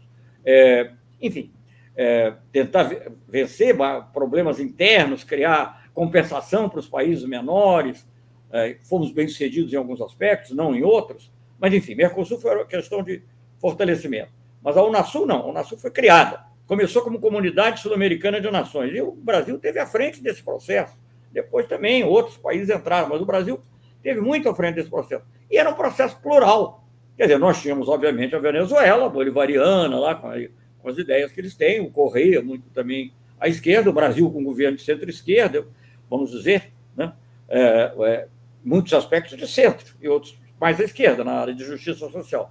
é, enfim, é, tentar vencer problemas internos, criar compensação para os países menores. É, fomos bem-sucedidos em alguns aspectos, não em outros, mas, enfim, Mercosul foi uma questão de fortalecimento. Mas a Unasul não, a Unasul foi criada. Começou como Comunidade Sul-Americana de Nações, e o Brasil teve à frente desse processo. Depois também outros países entraram, mas o Brasil teve muito à frente desse processo. E era um processo plural. Quer dizer, nós tínhamos, obviamente, a Venezuela, a bolivariana, lá com, a, com as ideias que eles têm, o Correia, muito também à esquerda, o Brasil com um governo de centro-esquerda, vamos dizer, né? É, é, muitos aspectos de centro e outros mais à esquerda, na área de justiça social.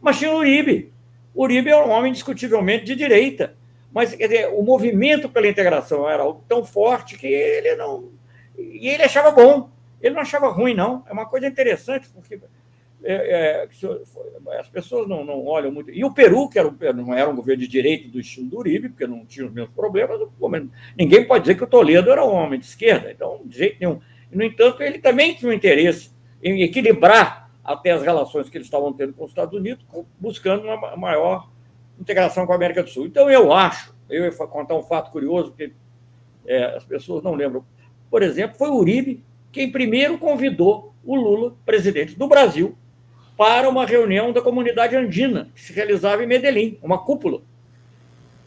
Mas tinha o Uribe. O Uribe é um homem indiscutivelmente de direita. Mas quer dizer, o movimento pela integração era tão forte que ele não. E ele achava bom. Ele não achava ruim, não. É uma coisa interessante, porque é, é, as pessoas não, não, olham muito. E o Peru, que era não era um governo de direito do estilo do Uribe, porque não tinha os mesmos problemas, ninguém pode dizer que o Toledo era um homem de esquerda, então, de jeito nenhum. No entanto, ele também tinha um interesse em equilibrar até as relações que eles estavam tendo com os Estados Unidos, buscando uma maior integração com a América do Sul. Então, eu acho, eu ia contar um fato curioso, que é, as pessoas não lembram. Por exemplo, foi o Uribe quem primeiro convidou o Lula, presidente do Brasil, para uma reunião da comunidade andina, que se realizava em Medellín, uma cúpula.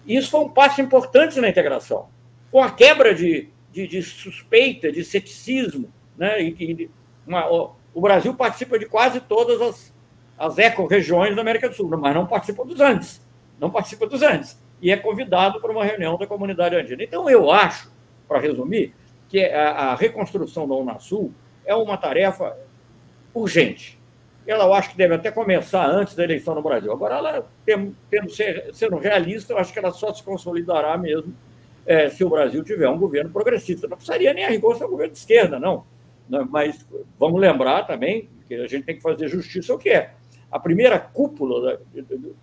Isso foi um passo importante na integração. Com a quebra de, de, de suspeita, de ceticismo, né, e, uma, o Brasil participa de quase todas as, as eco-regiões da América do Sul, mas não participa dos Andes. Não participa dos Andes. E é convidado para uma reunião da comunidade andina. Então, eu acho, para resumir, que a, a reconstrução da Unasul é uma tarefa urgente. Ela eu acho que deve até começar antes da eleição no Brasil. Agora, ela, tendo, ser, sendo realista, eu acho que ela só se consolidará mesmo é, se o Brasil tiver um governo progressista. Não precisaria nem a rigor ser um governo de esquerda, não. Né? Mas vamos lembrar também que a gente tem que fazer justiça ao que é. A primeira cúpula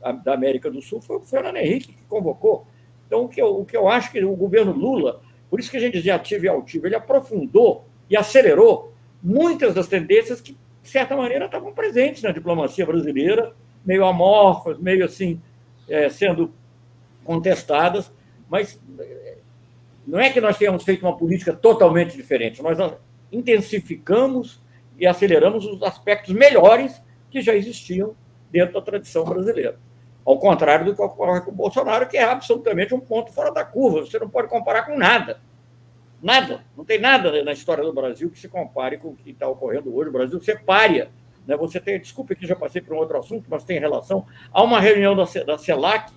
da, da América do Sul foi o Fernando Henrique que convocou. Então, o que, eu, o que eu acho que o governo Lula, por isso que a gente dizia ativo e altivo, ele aprofundou e acelerou muitas das tendências que, de certa maneira, estavam presentes na diplomacia brasileira, meio amorfas, meio assim, é, sendo contestadas, mas é, não é que nós tenhamos feito uma política totalmente diferente, nós intensificamos e aceleramos os aspectos melhores que já existiam dentro da tradição brasileira. Ao contrário do que ocorre com o Bolsonaro, que é absolutamente um ponto fora da curva. Você não pode comparar com nada. Nada. Não tem nada na história do Brasil que se compare com o que está ocorrendo hoje. O Brasil você párea. Né? Você tem, desculpe que já passei por um outro assunto, mas tem relação. Há uma reunião da, da CELAC,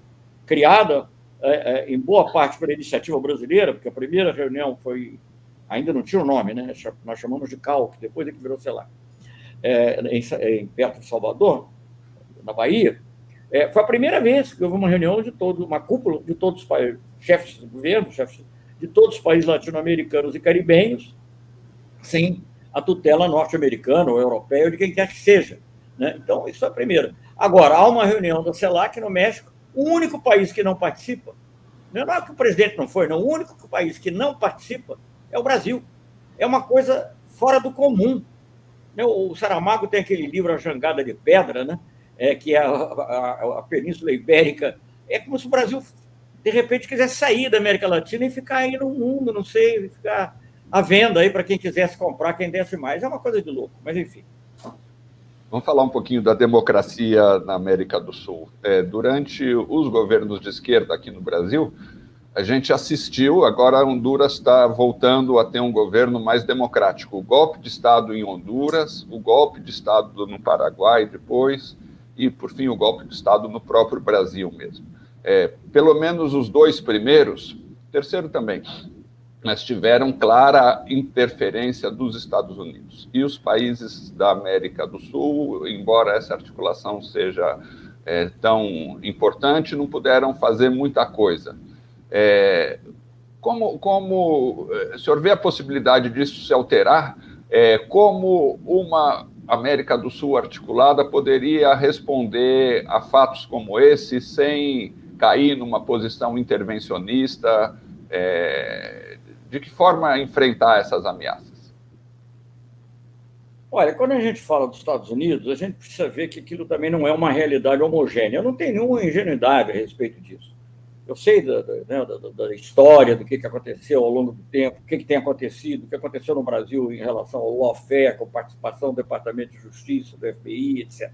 criada é, é, em boa parte pela iniciativa brasileira, porque a primeira reunião foi ainda não tinha o nome, né? Nós chamamos de CAL, que depois é que virou CELAC, é, em, em, perto de Salvador, na Bahia. É, foi a primeira vez que houve uma reunião de todo, uma cúpula de todos os países, chefes de governo, chefes de todos os países latino-americanos e caribenhos, sem a tutela norte-americana ou europeia, ou de quem quer que seja. Né? Então, isso é a primeira. Agora, há uma reunião da CELAC no México, o único país que não participa, não é que o presidente não foi, não, o único país que não participa é o Brasil. É uma coisa fora do comum. Né, o Saramago tem aquele livro A Jangada de Pedra, né? É, que é a, a, a, Península Ibérica. É como se o Brasil, de repente, quisesse sair da América Latina e ficar aí no mundo, não sei, ficar à venda aí para quem quisesse comprar, quem desse mais. É uma coisa de louco, mas enfim. Vamos falar um pouquinho da democracia na América do Sul. É, durante os governos de esquerda aqui no Brasil, a gente assistiu, agora Honduras está voltando a ter um governo mais democrático. O golpe de Estado em Honduras, o golpe de Estado no Paraguai depois, e, por fim, o golpe de Estado no próprio Brasil mesmo. É, pelo menos os dois primeiros, terceiro também, mas tiveram clara interferência dos Estados Unidos. E os países da América do Sul, embora essa articulação seja é, tão importante, não puderam fazer muita coisa. É, como, como é, o senhor vê a possibilidade disso se alterar? É, como uma América do Sul articulada poderia responder a fatos como esse sem cair numa posição intervencionista? É, de que forma enfrentar essas ameaças? Olha, quando a gente fala dos Estados Unidos, a gente precisa ver que aquilo também não é uma realidade homogênea. Eu não tenho nenhuma ingenuidade a respeito disso. Eu sei da, da, né, da, da história, do que, que aconteceu ao longo do tempo, o que, que tem acontecido, o que aconteceu no Brasil em relação ao lawfare, com participação do Departamento de Justiça, do FBI, etc.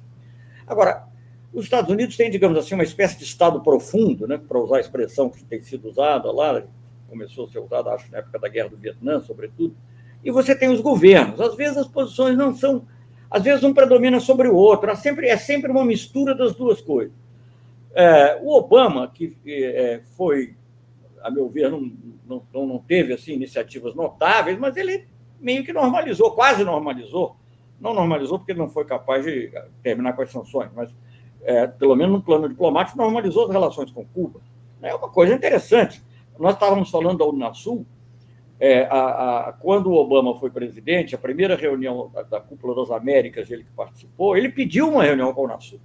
Agora, os Estados Unidos têm, digamos assim, uma espécie de Estado profundo, né, para usar a expressão que tem sido usada lá, começou a ser usada, acho, na época da Guerra do Vietnã, sobretudo, e você tem os governos. Às vezes as posições não são, às vezes um predomina sobre o outro, é sempre, é sempre uma mistura das duas coisas. É, o Obama, que é, foi, a meu ver, não, não, não teve assim, iniciativas notáveis, mas ele meio que normalizou, quase normalizou. Não normalizou porque ele não foi capaz de terminar com as sanções, mas é, pelo menos no plano diplomático, normalizou as relações com Cuba. É uma coisa interessante. Nós estávamos falando da Unasul, é, a, a, quando o Obama foi presidente, a primeira reunião da, da, Cúpula das Américas, ele que participou, ele pediu uma reunião com a Unasul.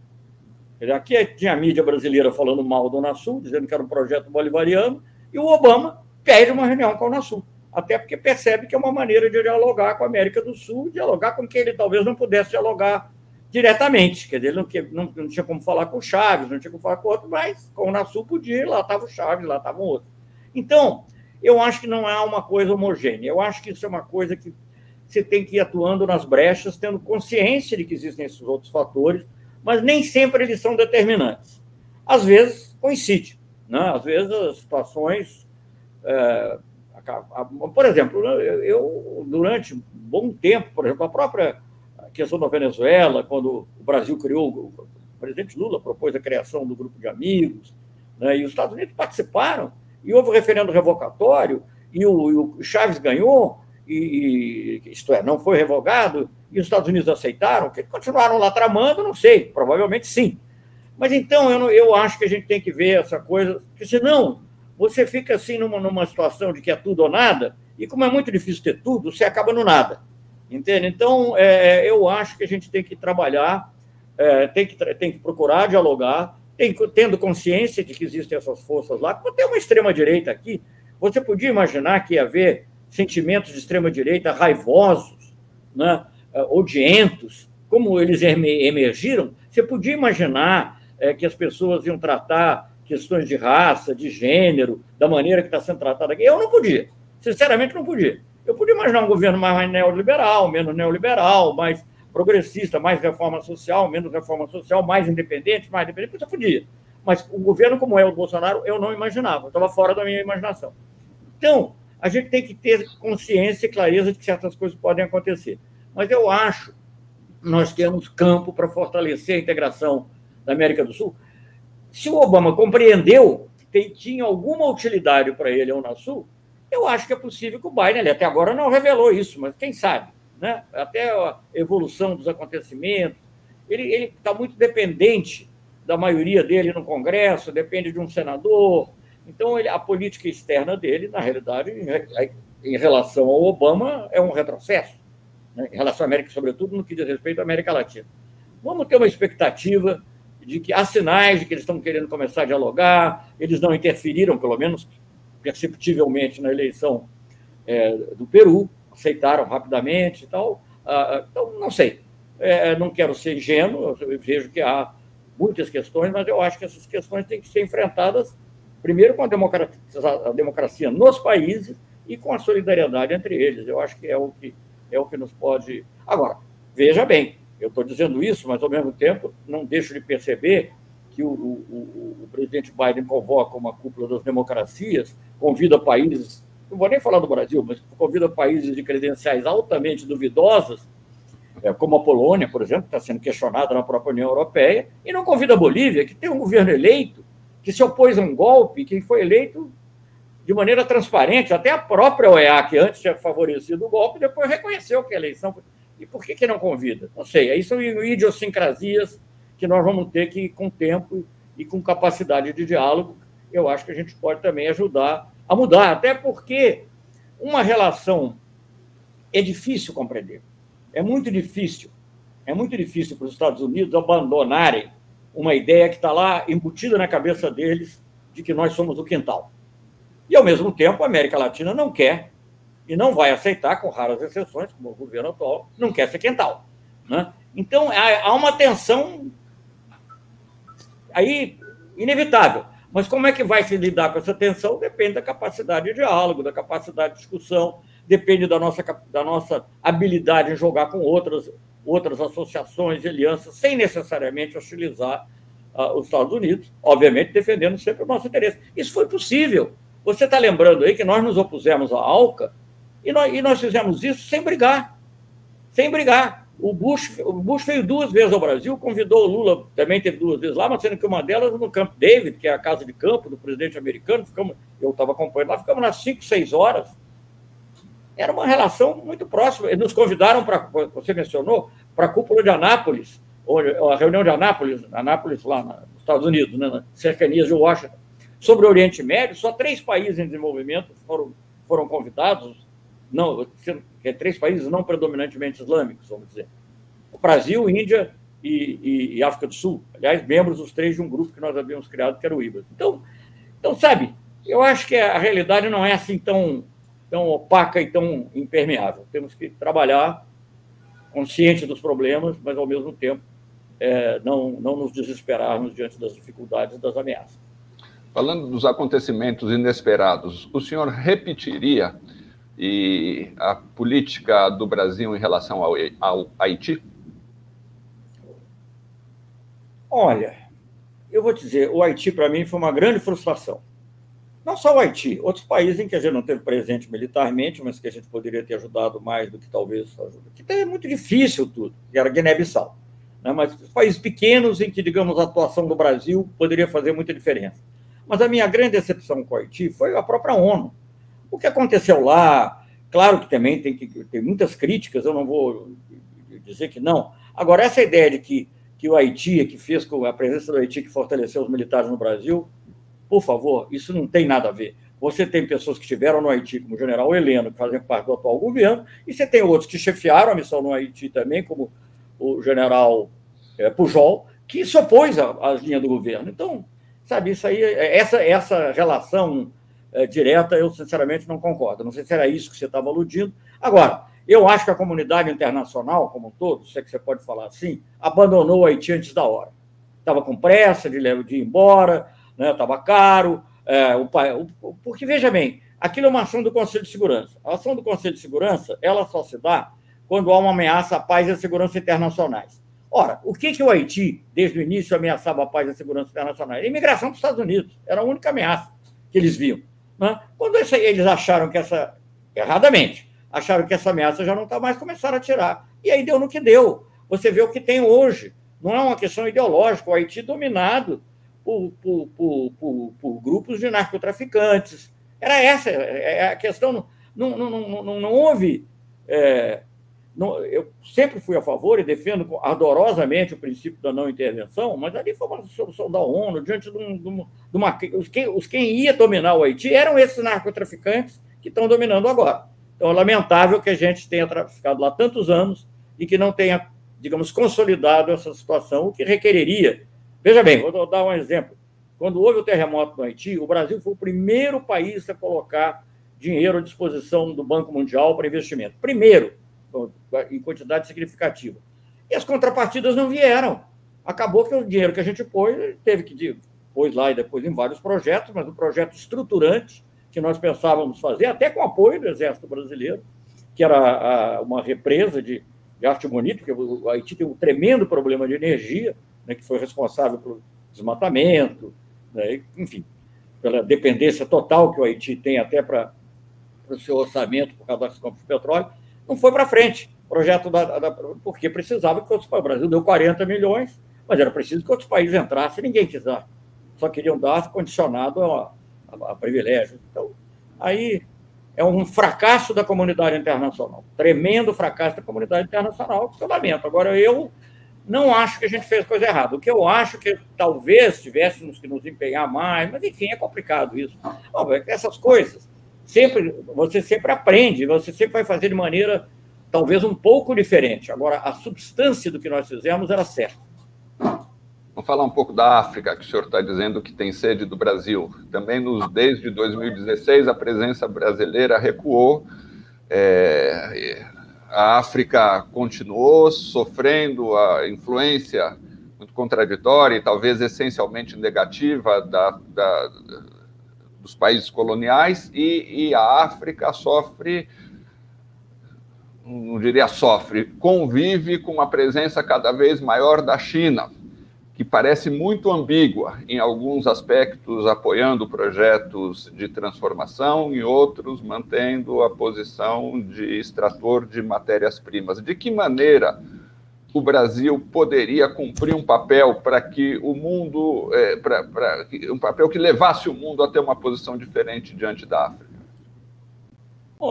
Aqui tinha a mídia brasileira falando mal do Unasul, dizendo que era um projeto bolivariano, e o Obama pede uma reunião com a Unasul, até porque percebe que é uma maneira de dialogar com a América do Sul, dialogar com quem ele talvez não pudesse dialogar diretamente. Quer dizer, ele não, não, não tinha como falar com o Chaves, não tinha como falar com outro, mas com o Unasul podia, lá estava o Chaves, lá estavam outros. Então, eu acho que não é uma coisa homogênea. Eu acho que isso é uma coisa que você tem que ir atuando nas brechas, tendo consciência de que existem esses outros fatores, mas nem sempre eles são determinantes. Às vezes coincide, né? às vezes as situações. É, por exemplo, eu, durante um bom tempo, por exemplo, a própria questão da Venezuela, quando o Brasil criou, o presidente Lula propôs a criação do grupo de amigos, né? e os Estados Unidos participaram e houve o referendo revocatório, e o, e o Chaves ganhou, e, isto é, não foi revogado, e os Estados Unidos aceitaram, que continuaram lá tramando, não sei, provavelmente sim. Mas então eu, eu acho que a gente tem que ver essa coisa, porque senão você fica assim numa, numa situação de que é tudo ou nada, e como é muito difícil ter tudo, você acaba no nada. Entende? Então, é, eu acho que a gente tem que trabalhar, é, tem, que, tem que procurar dialogar, tendo consciência de que existem essas forças lá, como tem uma extrema-direita aqui, você podia imaginar que ia haver sentimentos de extrema-direita raivosos, né, odientos, como eles emergiram? Você podia imaginar é, que as pessoas iam tratar questões de raça, de gênero, da maneira que está sendo tratada aqui? Eu não podia, sinceramente não podia. Eu podia imaginar um governo mais neoliberal, menos neoliberal, mais progressista, mais reforma social, menos reforma social, mais independente, mais independente, você podia. Mas o governo como é o Bolsonaro, eu não imaginava, estava fora da minha imaginação. Então, a gente tem que ter consciência e clareza de que certas coisas podem acontecer. Mas eu acho que nós temos campo para fortalecer a integração da América do Sul. Se o Obama compreendeu que tinha alguma utilidade para ele ao Sul, eu acho que é possível que o Biden, ele até agora não revelou isso, mas quem sabe, né? até a evolução dos acontecimentos. Ele está muito dependente da maioria dele no Congresso, depende de um senador. Então, ele, a política externa dele, na realidade, em, em relação ao Obama, é um retrocesso, né? em relação à América, sobretudo no que diz respeito à América Latina. Vamos ter uma expectativa de que há sinais de que eles estão querendo começar a dialogar, eles não interferiram, pelo menos perceptivelmente, na eleição é, do Peru, aceitaram rapidamente e tal. Ah, ah, então, não sei. É, não quero ser ingênuo, eu vejo que há muitas questões, mas eu acho que essas questões têm que ser enfrentadas, primeiro, com a democracia, a democracia nos países e com a solidariedade entre eles. Eu acho que é o que, é o que nos pode. Agora, veja bem, eu estou dizendo isso, mas, ao mesmo tempo, não deixo de perceber que o, o, o presidente Biden convoca uma cúpula das democracias, convida países não vou nem falar do Brasil, mas convida países de credenciais altamente duvidosas, é, como a Polônia, por exemplo, que está sendo questionada na própria União Europeia, e não convida a Bolívia, que tem um governo eleito, que se opôs a um golpe, que foi eleito de maneira transparente, até a própria OEA, que antes tinha favorecido o golpe, depois reconheceu que a eleição. E por que, que não convida? Não sei. Aí são idiosincrasias que nós vamos ter que, com tempo e com capacidade de diálogo, eu acho que a gente pode também ajudar a mudar, até porque uma relação é difícil compreender. É muito difícil. É muito difícil para os Estados Unidos abandonarem uma ideia que está lá embutida na cabeça deles de que nós somos o quintal. E, ao mesmo tempo, a América Latina não quer e não vai aceitar, com raras exceções, como o governo atual, não quer ser quental. Né? Então, há uma tensão aí inevitável. Mas como é que vai se lidar com essa tensão? Depende da capacidade de diálogo, da capacidade de discussão, depende da nossa, da nossa habilidade em jogar com outras, outras associações e alianças, sem necessariamente hostilizar uh, os Estados Unidos, obviamente defendendo sempre o nosso interesse. Isso foi possível. Você está lembrando aí que nós nos opusemos à ALCA e nós, e nós fizemos isso sem brigar. Sem brigar. O Bush, o Bush veio duas vezes ao Brasil, convidou o Lula, também teve duas vezes lá, mas sendo que uma delas no Camp David, que é a casa de campo do presidente americano, ficamos, eu estava acompanhando lá, ficamos nas cinco, seis horas. Era uma relação muito próxima. Eles nos convidaram para, você mencionou, para a cúpula de Anápolis, a reunião de Anápolis, Anápolis lá nos Estados Unidos, né, nas cercanias de Washington, sobre o Oriente Médio. Só três países em desenvolvimento foram, foram convidados, não, é três países não predominantemente islâmicos, vamos dizer. O Brasil, Índia e, e, e, África do Sul. Aliás, membros os três de um grupo que nós havíamos criado, que era o IBRA. Então, então, sabe, eu acho que a realidade não é assim tão, tão opaca e tão impermeável. Temos que trabalhar consciente dos problemas, mas, ao mesmo tempo, é, não, não nos desesperarmos diante das dificuldades e das ameaças. Falando dos acontecimentos inesperados, o senhor repetiria e a política do Brasil em relação ao, ao Haiti? Olha, eu vou dizer, o Haiti para mim foi uma grande frustração. Não só o Haiti, outros países em que a gente não teve presente militarmente, mas que a gente poderia ter ajudado mais do que talvez ajuda. Que é muito difícil tudo, que era Guiné-Bissau. Né? Mas países pequenos em que, digamos, a atuação do Brasil poderia fazer muita diferença. Mas a minha grande decepção com o Haiti foi a própria ONU. O que aconteceu lá, claro que também tem, que, tem muitas críticas, eu não vou dizer que não. Agora, essa ideia de que, que o Haiti, que fez com a presença do Haiti que fortaleceu os militares no Brasil, por favor, isso não tem nada a ver. Você tem pessoas que estiveram no Haiti, como o general Heleno, que fazem parte do atual governo, e você tem outros que chefiaram a missão no Haiti também, como o general é, Pujol, que se opôs às linhas do governo. Então, sabe, isso aí, essa, essa relação é, direta, eu sinceramente não concordo. Não sei se era isso que você estava aludindo. Agora, eu acho que a comunidade internacional, como um todo, sei que você pode falar assim, abandonou o Haiti antes da hora. Estava com pressa de, de ir embora, estava né, caro. É, o, o, porque, veja bem, aquilo é uma ação do Conselho de Segurança. A ação do Conselho de Segurança ela só se dá quando há uma ameaça à paz e à segurança internacionais. Ora, o que, que o Haiti, desde o início, ameaçava a paz e a segurança internacional? A imigração para os Estados Unidos. Era a única ameaça que eles viam. Né? Quando eles acharam que essa, erradamente, acharam que essa ameaça já não está mais, começaram a tirar. E aí deu no que deu. Você vê o que tem hoje. Não é uma questão ideológica. O Haiti dominado por, por, por, por, por grupos de narcotraficantes. Era essa é, é a questão. Não, não, não, não, não houve. É, não, eu sempre fui a favor e defendo ardorosamente o princípio da não intervenção, mas ali foi uma solução da ONU, diante de, um, de uma. Os quem, os quem ia dominar o Haiti eram esses narcotraficantes que estão dominando agora. Então é lamentável que a gente tenha ficado lá tantos anos e que não tenha, digamos, consolidado essa situação, o que requereria. Veja bem, vou dar um exemplo. Quando houve o terremoto no Haiti, o Brasil foi o primeiro país a colocar dinheiro à disposição do Banco Mundial para investimento. Primeiro em quantidade significativa. E as contrapartidas não vieram. Acabou que o dinheiro que a gente pôs, teve que pôs lá e depois em vários projetos, mas um projeto estruturante que nós pensávamos fazer, até com apoio do Exército Brasileiro, que era uma represa de, arte bonita, porque o Haiti tem um tremendo problema de energia, né, que foi responsável pelo desmatamento, né, enfim, pela dependência total que o Haiti tem até para o seu orçamento por causa das compras de petróleo não foi para frente. Projeto da, da, porque precisava que outros O Brasil deu 40 milhões, mas era preciso que outros países entrassem, ninguém quis dar. Só queriam dar condicionado a, a, a privilégio. Então, aí é um fracasso da comunidade internacional. Tremendo fracasso da comunidade internacional, que eu lamento. Agora, eu não acho que a gente fez coisa errada. O que eu acho que talvez tivéssemos que nos empenhar mais, mas enfim, é complicado isso. Bom, essas coisas sempre você sempre aprende, você sempre vai fazer de maneira talvez um pouco diferente. Agora, a substância do que nós fizemos era certa. Vamos falar um pouco da África, que o senhor está dizendo que tem sede do Brasil. Também nos, desde 2016 a presença brasileira recuou É, a África continuou sofrendo a influência muito contraditória e talvez essencialmente negativa da, da, dos países coloniais, e, e a África sofre não diria sofre, convive com uma presença cada vez maior da China, que parece muito ambígua, em alguns aspectos apoiando projetos de transformação, em outros mantendo a posição de extrator de matérias-primas. De que maneira o Brasil poderia cumprir um papel para que o mundo, é, pra, pra, um papel que levasse o mundo a ter uma posição diferente diante da África?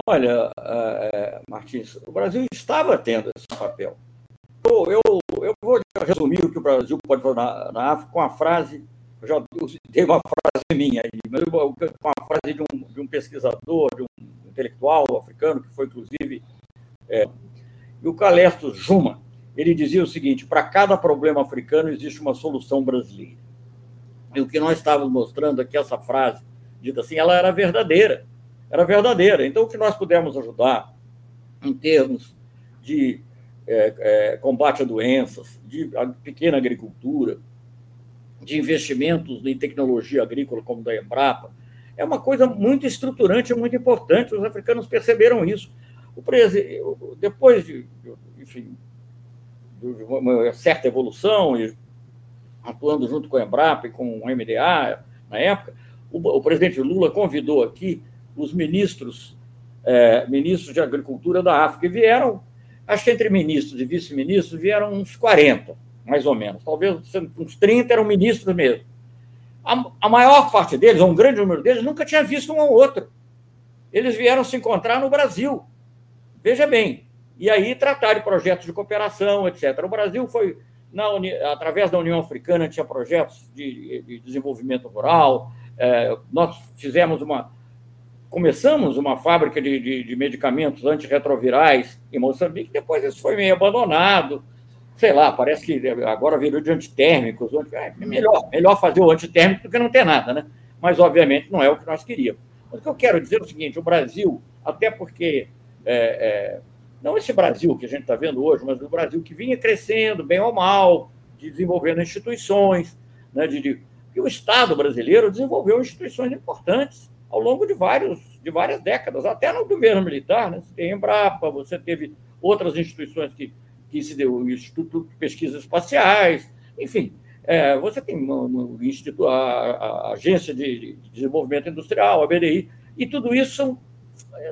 Olha, é, Martins, o Brasil estava tendo esse papel. Eu, eu, eu, vou resumir o que o Brasil pode fazer na, na África com a frase, eu já dei uma frase minha aí, mas com a frase de um, de um pesquisador, de um intelectual africano, que foi inclusive é, o Calesto Juma. Ele dizia o seguinte: para cada problema africano existe uma solução brasileira. E o que nós estávamos mostrando aqui, essa frase, dita assim, ela era verdadeira era verdadeira. Então, o que nós pudemos ajudar em termos de é, é, combate a doenças, de pequena agricultura, de investimentos em tecnologia agrícola, como da Embrapa, é uma coisa muito estruturante e muito importante. Os africanos perceberam isso. O presi... Depois de, enfim, uma certa evolução, e atuando junto com a Embrapa e com o MDA na época, o, o presidente Lula convidou aqui os ministros, é, ministros de Agricultura da África, e vieram, acho que entre ministros e vice-ministros, vieram uns 40, mais ou menos. Talvez uns 30 eram ministros mesmo. A, a maior parte deles, ou um grande número deles, nunca tinha visto um ao outro. Eles vieram se encontrar no Brasil. Veja bem. E aí tratar de projetos de cooperação, etc. O Brasil foi, na, através da União Africana, tinha projetos de, de desenvolvimento rural. É, nós fizemos uma, começamos uma fábrica de, de, de, medicamentos antirretrovirais em Moçambique, depois isso foi meio abandonado. Sei lá, parece que agora virou de antitérmicos. É melhor, melhor fazer o antitérmico do que não ter nada, né? Mas, obviamente, não é o que nós queríamos. O que eu quero dizer é o seguinte: o Brasil, até porque. É, é, não esse Brasil que a gente está vendo hoje, mas o Brasil que vinha crescendo, bem ou mal, desenvolvendo instituições, né, de, de, o Estado brasileiro desenvolveu instituições importantes ao longo de, vários, de várias décadas, até no governo militar. Né? Você tem Embrapa, você teve outras instituições que, que se deu, o Instituto de Pesquisas Espaciais, enfim, é, você tem no Instituto, a, a, Agência de Desenvolvimento Industrial, a BDI, e tudo isso são,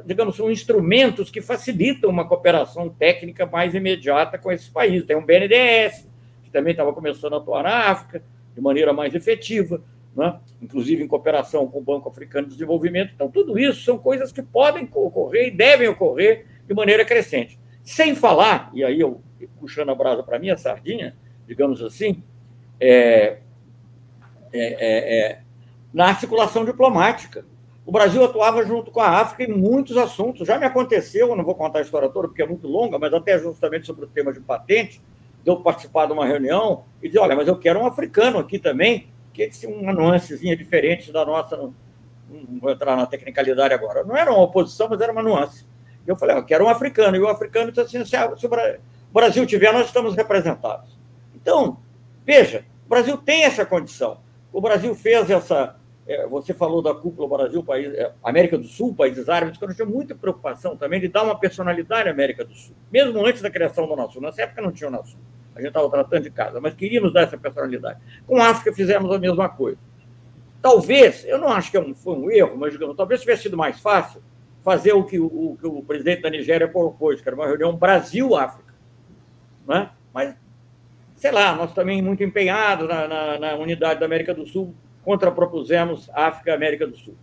digamos, são instrumentos que facilitam uma cooperação técnica mais imediata com esses países. Tem um BNDES, que também estava começando a atuar na África de maneira mais efetiva né? inclusive em cooperação com o Banco Africano de Desenvolvimento. Então, tudo isso são coisas que podem ocorrer e devem ocorrer de maneira crescente. Sem falar, e aí eu puxando a brasa para mim, a sardinha, digamos assim, é, é, é, é, na articulação diplomática. O Brasil atuava junto com a África em muitos assuntos. Já me aconteceu, não vou contar a história toda porque é muito longa, mas até justamente sobre o tema de patente, de eu participar de uma reunião e dizer: olha, mas eu quero um africano aqui também que tinha uma nuancezinha diferente da nossa. Não, vou entrar na tecnicalidade agora. Não era uma oposição, mas era uma nuance. Eu falei, eu quero um africano. E o africano disse assim: se o Brasil tiver, nós estamos representados. Então, veja, o Brasil tem essa condição. O Brasil fez essa. É, você falou da cúpula Brasil, país, é, América do Sul, países árabes, que nós tínhamos muita preocupação também de dar uma personalidade à América do Sul, mesmo antes da criação do Nação. Nessa época não tinha o Nação a gente estava tratando de casa, mas queríamos dar essa personalidade. Com a África fizemos a mesma coisa. Talvez, eu não acho que é foi um erro, mas digamos, talvez tivesse sido mais fácil fazer o que o, o, que o presidente da Nigéria propôs, que era uma reunião Brasil-África. Né? Mas, sei lá, nós também muito empenhados na, na, na unidade da América do Sul, contrapropusemos África e América do Sul.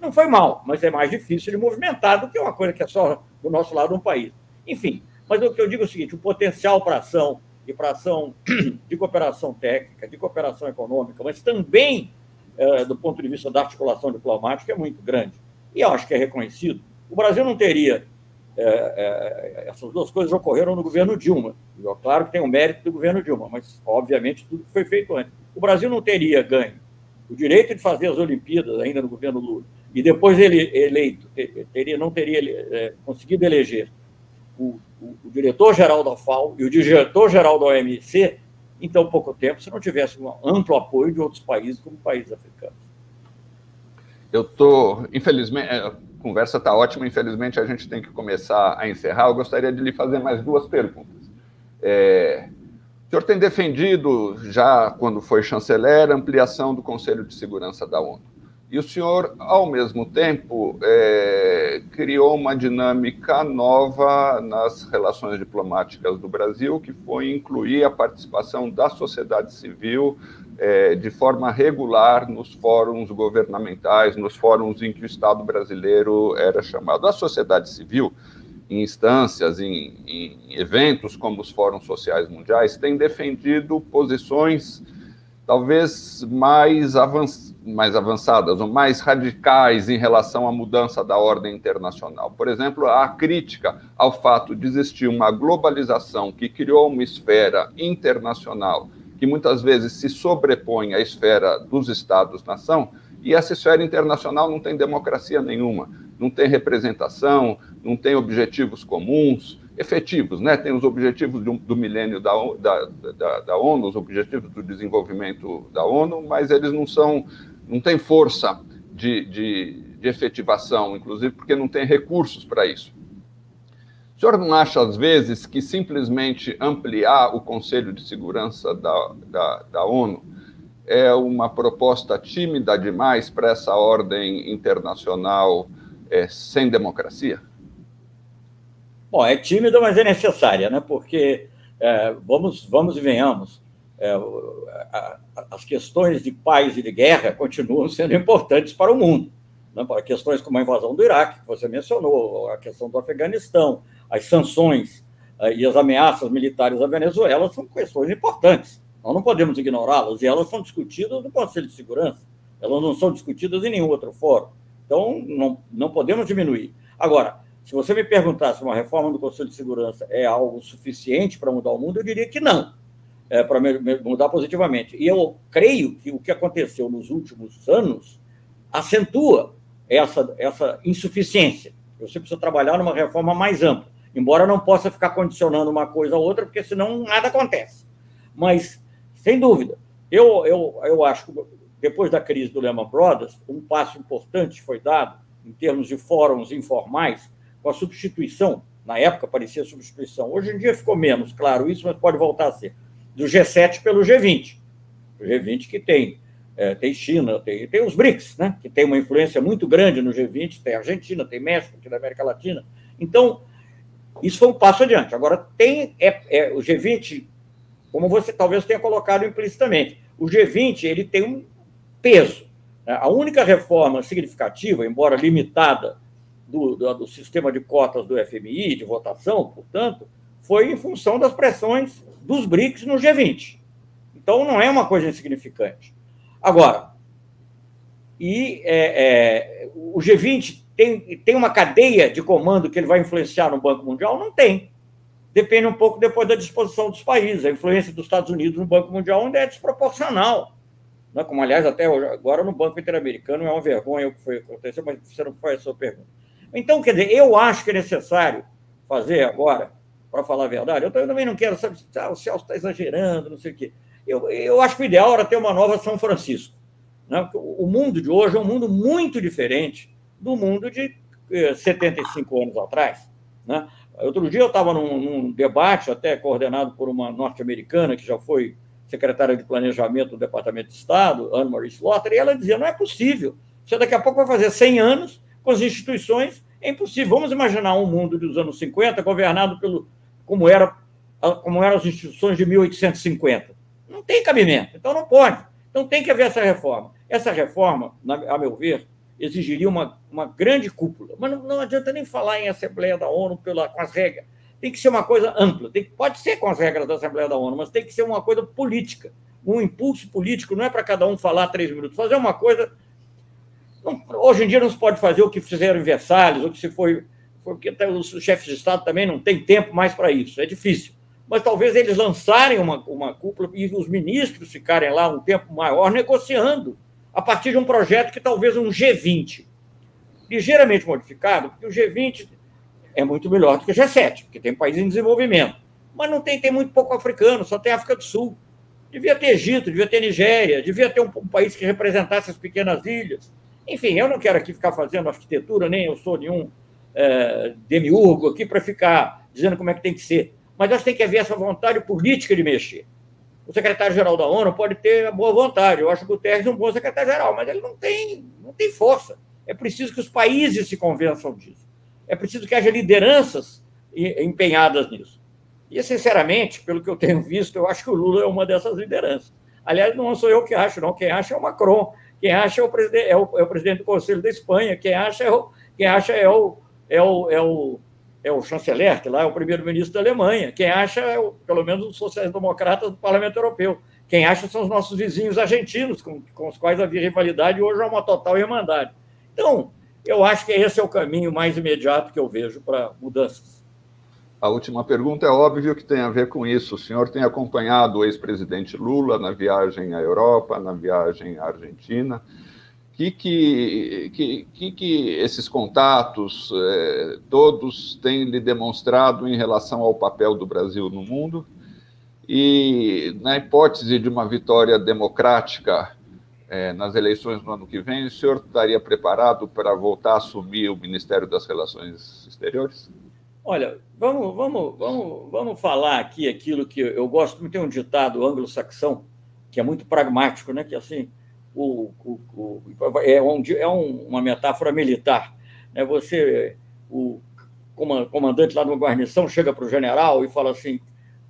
Não foi mal, mas é mais difícil de movimentar do que uma coisa que é só do nosso lado um país. Enfim, mas o que eu digo é o seguinte: o potencial para ação e para ação de cooperação técnica, de cooperação econômica, mas também é, do ponto de vista da articulação diplomática é muito grande. E eu acho que é reconhecido. O Brasil não teria. É, é, essas duas coisas ocorreram no governo Dilma. Claro que tem o mérito do governo Dilma, mas, obviamente, tudo que foi feito antes. O Brasil não teria ganho o direito de fazer as Olimpíadas ainda no governo Lula, e depois ele eleito, teria, não teria é, conseguido eleger o, o, o diretor-geral da FAO e o diretor-geral da OMC, em tão pouco tempo, se não tivesse um amplo apoio de outros países, como países africanos. Eu estou, infelizmente, é, a conversa está ótima, infelizmente a gente tem que começar a encerrar. Eu gostaria de lhe fazer mais duas perguntas. É, senhor tem defendido, já quando foi chanceler, a ampliação do Conselho de Segurança da ONU. E o senhor, ao mesmo tempo, é, criou uma dinâmica nova nas relações diplomáticas do Brasil, que foi incluir a participação da sociedade civil é, de forma regular nos fóruns governamentais, nos fóruns em que o Estado brasileiro era chamado. A sociedade civil, em instâncias, em, em eventos como os fóruns sociais mundiais, tem defendido posições talvez mais, avanç, mais avançadas ou mais radicais em relação à mudança da ordem internacional. Por exemplo, a crítica ao fato de existir uma globalização que criou uma esfera internacional que muitas vezes se sobrepõe à esfera dos Estados-nação, e essa esfera internacional não tem democracia nenhuma, não tem representação, não tem objetivos comuns, efetivos, né? Tem os objetivos do, do milênio da, da, da, da, ONU, os objetivos do desenvolvimento da ONU, mas eles não são, não têm força de, de, de efetivação, inclusive porque não tem recursos para isso. O senhor não acha, às vezes, que simplesmente ampliar o Conselho de Segurança da, da, da ONU é uma proposta tímida demais para essa ordem internacional é, sem democracia? Bom, é tímida, mas é necessária, né? porque, é, vamos, vamos e venhamos, é, as questões de paz e de guerra continuam sendo importantes para o mundo. Né? Para questões como a invasão do Iraque, que você mencionou, a questão do Afeganistão, as sanções é, e as ameaças militares à Venezuela são questões importantes. Nós não podemos ignorá-las, e elas são discutidas no Conselho de Segurança, elas não são discutidas em nenhum outro fórum. Então, não, não podemos diminuir. Agora, se você me perguntasse se uma reforma do Conselho de Segurança é algo suficiente para mudar o mundo, eu diria que não, é, para mudar positivamente. E eu creio que o que aconteceu nos últimos anos acentua essa, essa insuficiência. Você precisa trabalhar numa reforma mais ampla, embora não possa ficar condicionando uma coisa a outra, porque senão nada acontece. Mas, sem dúvida, eu, eu, eu acho que depois da crise do Lehman Brothers, um passo importante foi dado em termos de fóruns informais com a substituição, na época parecia substituição, hoje em dia ficou menos claro isso, mas pode voltar a ser, do G7 pelo G20. O G20 que tem, é, tem China, tem, tem os BRICS, né, que tem uma influência muito grande no G20, tem Argentina, tem México, tem América Latina. Então, isso foi um passo adiante. Agora, tem é, é, o G20, como você talvez tenha colocado implicitamente, o G20 ele tem um peso. Né? A única reforma significativa, embora limitada, do, do, do, sistema de cotas do FMI, de votação, portanto, foi em função das pressões dos BRICS no G20. Então, não é uma coisa insignificante. Agora, e é, é, o G20 tem, tem uma cadeia de comando que ele vai influenciar no Banco Mundial? Não tem. Depende um pouco depois da disposição dos países. A influência dos Estados Unidos no Banco Mundial ainda é desproporcional. Né? Como, aliás, até agora no Banco Interamericano é uma vergonha o que foi aconteceu, mas você não foi a sua pergunta. Então, quer dizer, eu acho que é necessário fazer agora, para falar a verdade, eu também não quero saber ah, o Celso está exagerando, não sei o quê. Eu, eu acho que o ideal era ter uma nova São Francisco. Né? O mundo de hoje é um mundo muito diferente do mundo de 75 eh, anos atrás. Né? Outro dia eu estava num, num, debate, até coordenado por uma norte-americana que já foi secretária de Planejamento do Departamento de Estado, Anne-Marie Slaughter, e ela dizia: não é possível. Você daqui a pouco vai fazer 100 anos com as instituições é impossível. Vamos imaginar um mundo dos anos 50 governado pelo como era como eram as instituições de 1850. Não tem cabimento, então não pode. Então tem que haver essa reforma. Essa reforma, a meu ver, exigiria uma, uma grande cúpula. Mas não, não adianta nem falar em Assembleia da ONU pela, com as regras. Tem que ser uma coisa ampla. Tem, pode ser com as regras da Assembleia da ONU, mas tem que ser uma coisa política. Um impulso político não é para cada um falar três minutos. Fazer uma coisa não, hoje em dia não se pode fazer o que fizeram em Versalhes, ou que se foi. Porque os chefes de Estado também não têm tempo mais para isso, é difícil. Mas talvez eles lançarem uma, uma cúpula e os ministros ficarem lá um tempo maior negociando, a partir de um projeto que talvez um G20. ligeiramente modificado, porque o G20 é muito melhor do que o G7, porque tem países em desenvolvimento. Mas não tem, tem muito pouco africano, só tem África do Sul. Devia ter Egito, devia ter Nigéria, devia ter um, um país que representasse as pequenas ilhas. Enfim, eu não quero aqui ficar fazendo arquitetura, nem eu sou nenhum é, demiurgo aqui para ficar dizendo como é que tem que ser. Mas nós temos que haver essa vontade política de mexer. O secretário-geral da ONU pode ter a boa vontade. Eu acho que o Guterres é um bom secretário-geral, mas ele não tem, não tem força. É preciso que os países se convençam disso. É preciso que haja lideranças empenhadas nisso. E, sinceramente, pelo que eu tenho visto, eu acho que o Lula é uma dessas lideranças. Aliás, não sou eu que acho, não. Quem acha é o Macron. Quem acha é o presidente, é o, é o presidente do Conselho da Espanha. Quem acha é o, quem acha é o, é o, é o, é o chanceler, que lá é o primeiro-ministro da Alemanha. Quem acha é, o, pelo menos, os sociais-democratas do Parlamento Europeu. Quem acha são os nossos vizinhos argentinos, com, com os quais havia rivalidade e hoje é uma total irmandade. Então, eu acho que esse é o caminho mais imediato que eu vejo para mudanças. A última pergunta é óbvio que tem a ver com isso. O senhor tem acompanhado o ex-presidente Lula na viagem à Europa, na viagem à Argentina. O que, que, que, que, esses contatos eh, todos têm lhe demonstrado em relação ao papel do Brasil no mundo? E, na hipótese de uma vitória democrática é, nas eleições no ano que vem, o senhor estaria preparado para voltar a assumir o Ministério das Relações Exteriores? Olha, vamos, vamos, vamos, vamos falar aqui aquilo que eu gosto. Tem um ditado anglo-saxão que é muito pragmático, né? Que assim, o, o, o é, um, é uma metáfora militar. Né? Você, o comandante lá de uma guarnição, chega para o general e fala assim: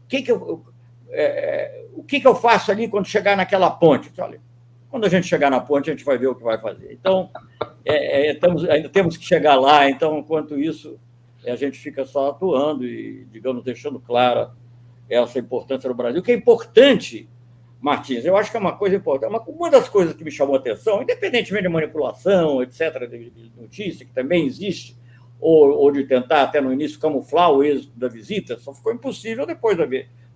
que que eu, é, o que, que eu faço ali quando chegar naquela ponte? Olha, quando a gente chegar na ponte, a gente vai ver o que vai fazer. Então, é, é, estamos, ainda temos que chegar lá. Então, enquanto isso, a gente fica só atuando e, digamos, deixando clara essa importância no Brasil, que é importante, Martins. Eu acho que é uma coisa importante. Uma, uma das coisas que me chamou a atenção, independentemente de manipulação, etc., de, de notícia, que também existe, ou, ou, de tentar, até no início, camuflar o êxito da visita, só ficou impossível depois da,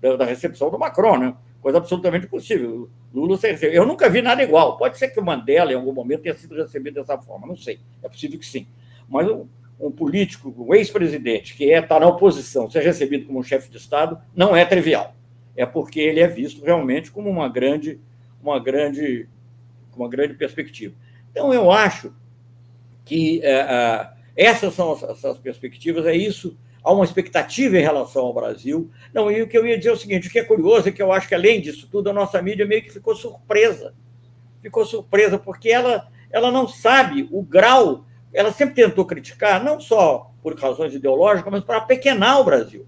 da, da recepção do Macron, né? Coisa absolutamente impossível. Lula recebeu. Eu nunca vi nada igual. Pode ser que o Mandela, em algum momento, tenha sido recebido dessa forma, não sei. É possível que sim. Mas um, político, um ex-presidente, que está é, na oposição, ser recebido como chefe de Estado, não é trivial. É porque ele é visto realmente como uma grande, uma grande, uma grande perspectiva. Então, eu acho que é, é, essas são as, as perspectivas, é isso há uma expectativa em relação ao Brasil. Não, e o que eu ia dizer é o seguinte: o que é curioso é que eu acho que, além disso tudo, a nossa mídia meio que ficou surpresa. Ficou surpresa, porque ela, ela não sabe o grau. Ela sempre tentou criticar, não só por razões ideológicas, mas para pequenar o Brasil.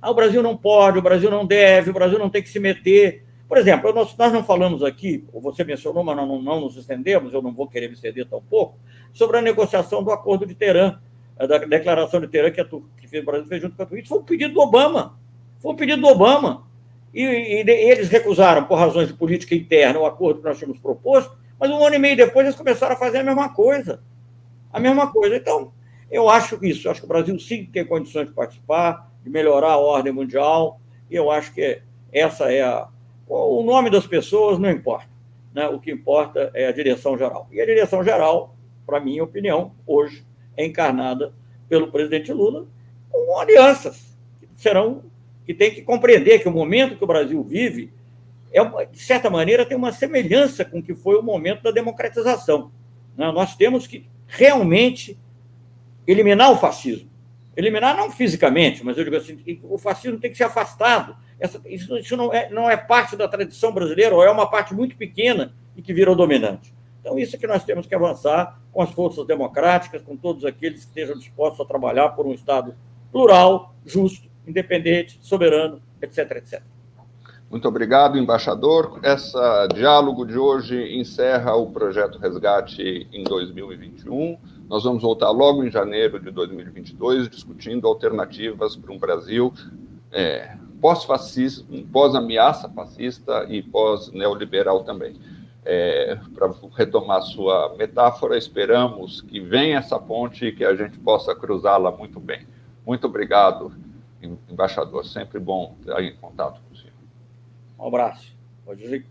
Ah, o Brasil não pode, o Brasil não deve, o Brasil não tem que se meter. Por exemplo, nós, nós não falamos aqui, você mencionou, mas não, não nos estendemos, eu não vou querer me estender tão pouco, sobre a negociação do acordo de Teherã da declaração de Teherã que, a, que fez, o Brasil fez junto com a Turquia. Foi um pedido do Obama. Foi um pedido do Obama. E, e, eles recusaram, por razões de política interna, o acordo que nós tínhamos proposto, mas um ano e meio depois eles começaram a fazer a mesma coisa. A mesma coisa. Então, eu acho isso. Eu acho que o Brasil sim tem condições de participar, de melhorar a ordem mundial, e eu acho que essa é a. O nome das pessoas não importa. Né? O que importa é a direção geral. E a direção geral, para minha opinião, hoje, encarnada pelo presidente Lula, com alianças que serão que tem que compreender que o momento que o Brasil vive é de certa maneira tem uma semelhança com o que foi o momento da democratização. Né? Nós temos que realmente eliminar o fascismo. Eliminar não fisicamente, mas eu digo assim, o fascismo tem que ser afastado. Essa, isso, isso não, é, não é parte da tradição brasileira, ou é uma parte muito pequena e que virou dominante. Então, isso é que nós temos que avançar com as forças democráticas, com todos aqueles que estejam dispostos a trabalhar por um Estado plural, justo, independente, soberano, etc, etc. Muito obrigado, embaixador. Esse diálogo de hoje encerra o projeto Resgate em 2021. Nós vamos voltar logo em janeiro de 2022 discutindo alternativas para um Brasil é, pós-fascista, pós-ameaça fascista e pós-neoliberal também é, para retomar sua metáfora, esperamos que venha essa ponte e que a gente possa cruzá-la muito bem. Muito obrigado, embaixador. Sempre bom estar em contato com o senhor. Um abraço. Pode dizer